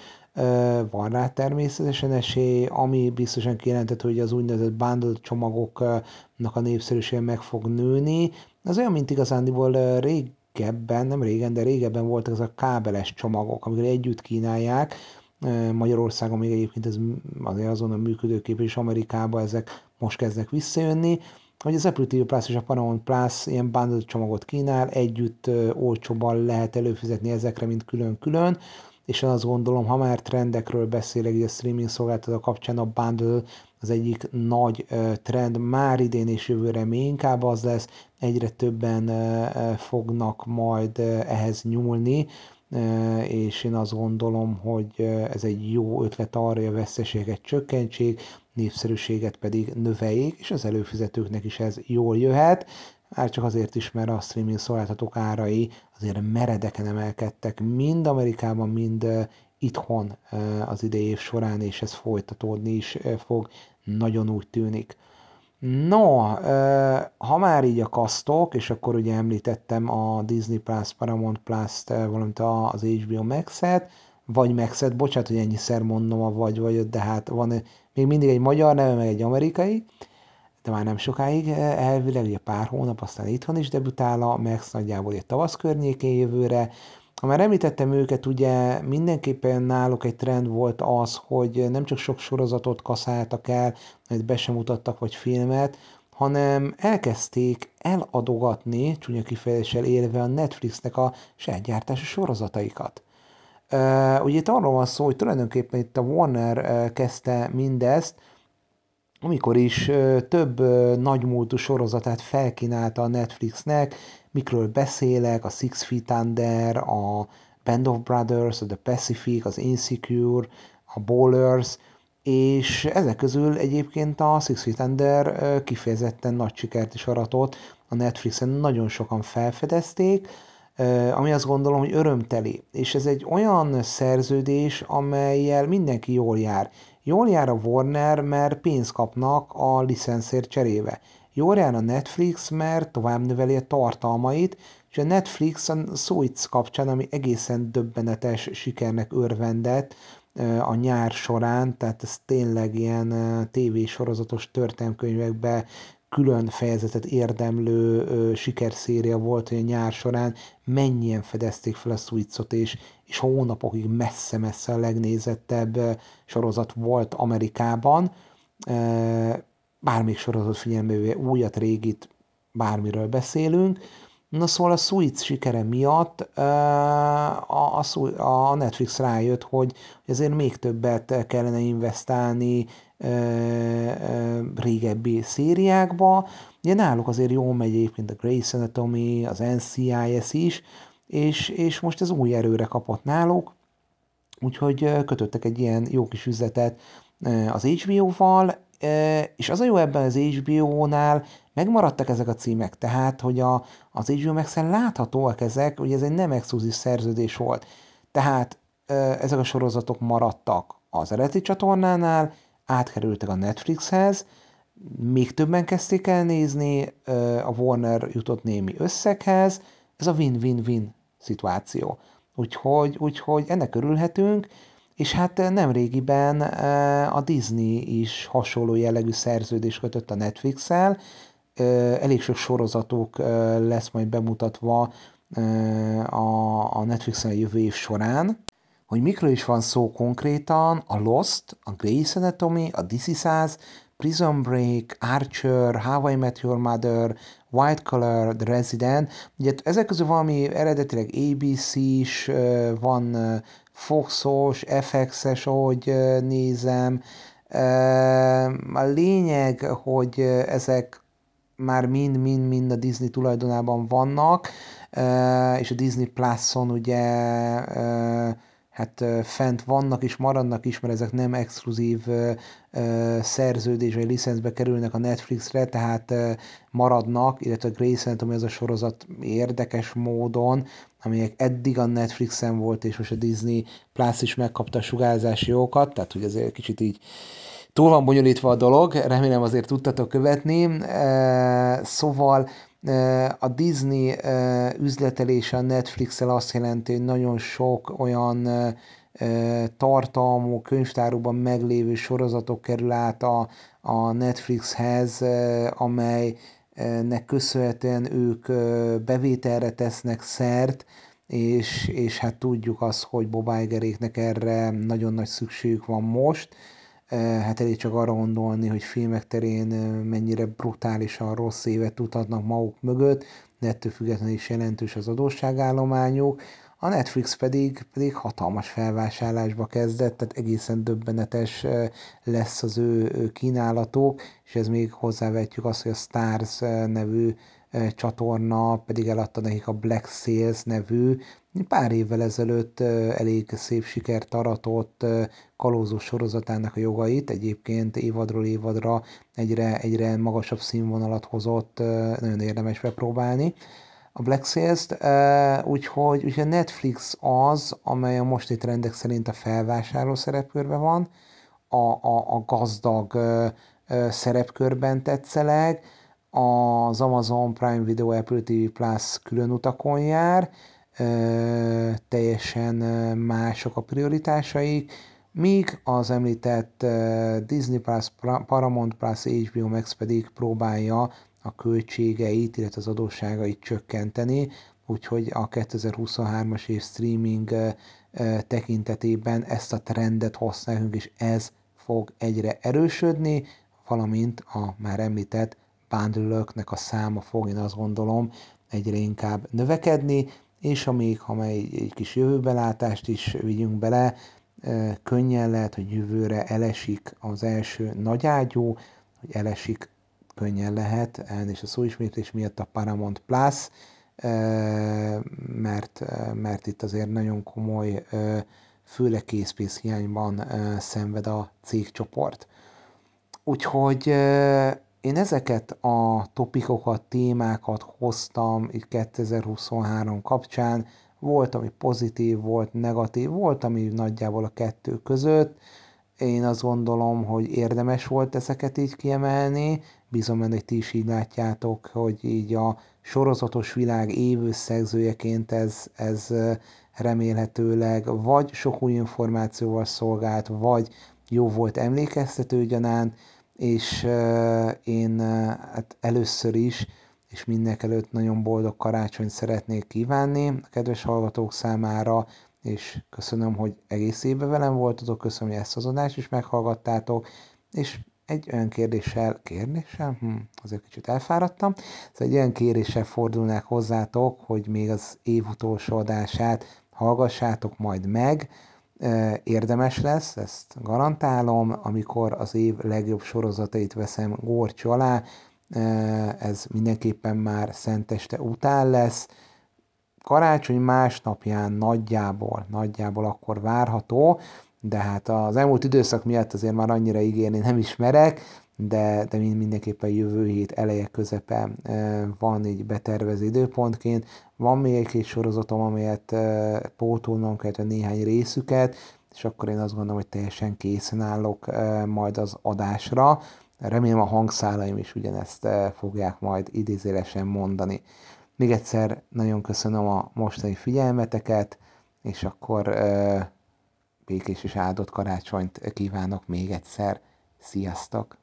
Speaker 1: van rá természetesen esély, ami biztosan kijelentett, hogy az úgynevezett bundle csomagoknak a népszerűsége meg fog nőni. Az olyan, mint igazándiból régebben, nem régen, de régebben voltak ezek a kábeles csomagok, amikor együtt kínálják, Magyarországon még egyébként ez azért azon a működőkép, és Amerikában ezek most kezdnek visszajönni, hogy az Apple TV Plus és a Paramount Plus ilyen bundle csomagot kínál, együtt olcsóban lehet előfizetni ezekre, mint külön-külön, és én azt gondolom, ha már trendekről beszélek, így a streaming szolgáltató kapcsán a bundle az egyik nagy trend már idén és jövőre még inkább az lesz, egyre többen fognak majd ehhez nyúlni, és én azt gondolom, hogy ez egy jó ötlet arra, hogy a veszteséget csökkentsék, népszerűséget pedig növeljék, és az előfizetőknek is ez jól jöhet, már csak azért is, mert a streaming szolgáltatók árai azért meredeken emelkedtek, mind Amerikában, mind itthon az idei év során, és ez folytatódni is fog, nagyon úgy tűnik. No, ha már így a kasztok, és akkor ugye említettem a Disney Plus, Paramount Plus-t, valamint az HBO Max-et, vagy Max-et, bocsánat, hogy ennyiszer mondom a vagy vagy, de hát van még mindig egy magyar neve, meg egy amerikai, de már nem sokáig, elvileg ugye pár hónap, aztán itthon is debütál a Max nagyjából egy tavasz környékén jövőre, ha már említettem őket, ugye mindenképpen náluk egy trend volt az, hogy nem csak sok sorozatot kaszáltak el, mert be sem mutattak, vagy filmet, hanem elkezdték eladogatni, csúnya kifejezéssel élve a Netflixnek a saját gyártási sorozataikat. Ugye itt arról van szó, hogy tulajdonképpen itt a Warner uh, kezdte mindezt, amikor is több nagymúltú sorozatát felkínálta a Netflixnek, mikről beszélek, a Six Feet Under, a Band of Brothers, a The Pacific, az Insecure, a Bowlers, és ezek közül egyébként a Six Feet Under kifejezetten nagy sikert is aratott, a Netflixen nagyon sokan felfedezték, ami azt gondolom, hogy örömteli. És ez egy olyan szerződés, amelyel mindenki jól jár. Jól jár a Warner, mert pénzt kapnak a licenszért cserébe. Jól jár a Netflix, mert tovább növeli a tartalmait, és a Netflix a Suits kapcsán, ami egészen döbbenetes sikernek örvendett a nyár során, tehát ez tényleg ilyen tévésorozatos történelmkönyvekbe külön fejezetet érdemlő ö, sikerszéria volt, hogy a nyár során mennyien fedezték fel a Suitsot, és, és hónapokig messze-messze a legnézettebb sorozat volt Amerikában bármelyik sorozat figyelmévé, újat, régit, bármiről beszélünk. Na szóval a Suits sikere miatt a, a Netflix rájött, hogy ezért még többet kellene investálni régebbi szériákba. Ugye náluk azért jól megy egyébként a Grey's Anatomy, az NCIS is, és, és most ez új erőre kapott náluk, úgyhogy kötöttek egy ilyen jó kis üzletet az HBO-val, és az a jó ebben az HBO-nál, megmaradtak ezek a címek, tehát, hogy a, az HBO Max-en láthatóak ezek, hogy ez egy nem exkluzív szerződés volt. Tehát ezek a sorozatok maradtak az eredeti csatornánál, átkerültek a Netflixhez, még többen kezdték el nézni, a Warner jutott némi összeghez, ez a win-win-win szituáció. Úgyhogy, úgyhogy ennek örülhetünk, és hát nem régiben a Disney is hasonló jellegű szerződést kötött a Netflix-el, elég sok sorozatok lesz majd bemutatva a, Netflixen a jövő év során. Hogy mikről is van szó konkrétan, a Lost, a Grey's Anatomy, a This Is Us, Prison Break, Archer, How I Met Your Mother, White Collar, The Resident. Ugye ezek közül valami eredetileg ABC-s, van Foxos, FX-es, ahogy nézem. A lényeg, hogy ezek már mind-mind-mind a Disney tulajdonában vannak, és a Disney Plus-on ugye hát fent vannak és maradnak is, mert ezek nem exkluzív szerződés vagy licenszbe kerülnek a Netflixre, tehát maradnak, illetve Grey's Anatomy az a sorozat érdekes módon, amelyek eddig a Netflixen volt, és most a Disney Plus is megkapta a sugárzási jókat, tehát hogy ezért kicsit így túl van bonyolítva a dolog, remélem azért tudtatok követni. Szóval a Disney üzletelése a Netflix-el azt jelenti, hogy nagyon sok olyan tartalmú, könyvtáróban meglévő sorozatok kerül át a, a Netflixhez, amelynek köszönhetően ők bevételre tesznek szert, és, és hát tudjuk azt, hogy Bob Igeréknek erre nagyon nagy szükségük van most, hát elég csak arra gondolni, hogy filmek terén mennyire brutálisan rossz évet tudhatnak maguk mögött, de ettől függetlenül is jelentős az adósságállományuk. A Netflix pedig, pedig hatalmas felvásárlásba kezdett, tehát egészen döbbenetes lesz az ő kínálatok, és ez még hozzávetjük azt, hogy a Stars nevű csatorna pedig eladta nekik a Black Sales nevű, pár évvel ezelőtt elég szép sikert aratott kalózó sorozatának a jogait, egyébként évadról évadra egyre, egyre magasabb színvonalat hozott, nagyon érdemes bepróbálni a Black Sales-t, úgyhogy, úgyhogy Netflix az, amely a mostani trendek szerint a felvásárló szerepkörben van, a, a, a gazdag szerepkörben tetszeleg, az Amazon Prime Video Apple TV Plus külön utakon jár, teljesen mások a prioritásaik, míg az említett Disney Plus, Paramount Plus, HBO Max pedig próbálja a költségeit, illetve az adósságait csökkenteni, úgyhogy a 2023-as év streaming tekintetében ezt a trendet használunk, és ez fog egyre erősödni, valamint a már említett bundle a száma fog, én azt gondolom, egyre inkább növekedni, és amíg, ha egy, egy kis jövőbelátást is vigyünk bele, könnyen lehet, hogy jövőre elesik az első nagyágyú, hogy elesik könnyen lehet, és a szóismétlés miatt a Paramount Plus, mert, mert itt azért nagyon komoly, főleg készpénz hiányban szenved a cégcsoport. Úgyhogy én ezeket a topikokat, témákat hoztam itt 2023 kapcsán, volt, ami pozitív, volt negatív, volt, ami nagyjából a kettő között. Én azt gondolom, hogy érdemes volt ezeket így kiemelni, bízom benne, hogy ti is így látjátok, hogy így a sorozatos világ évőszegzőjeként ez, ez remélhetőleg vagy sok új információval szolgált, vagy jó volt emlékeztető gyanánt, és én hát először is, és mindenek előtt nagyon boldog karácsonyt szeretnék kívánni a kedves hallgatók számára, és köszönöm, hogy egész évben velem voltatok, köszönöm, hogy ezt az adást is meghallgattátok, és egy olyan kérdéssel, kérdéssel? Hm, azért kicsit elfáradtam. Szóval egy olyan kéréssel fordulnák hozzátok, hogy még az év utolsó adását hallgassátok majd meg, érdemes lesz, ezt garantálom, amikor az év legjobb sorozatait veszem górcs alá, ez mindenképpen már szenteste után lesz, karácsony másnapján nagyjából, nagyjából akkor várható, de hát az elmúlt időszak miatt azért már annyira ígérni nem ismerek, de, de mindenképpen jövő hét eleje közepe van így betervező időpontként. Van még egy-két sorozatom, amelyet pótolnom kell, néhány részüket, és akkor én azt gondolom, hogy teljesen készen állok majd az adásra. Remélem a hangszálaim is ugyanezt fogják majd idézélesen mondani. Még egyszer nagyon köszönöm a mostani figyelmeteket, és akkor békés és áldott karácsonyt kívánok még egyszer. Sziasztok!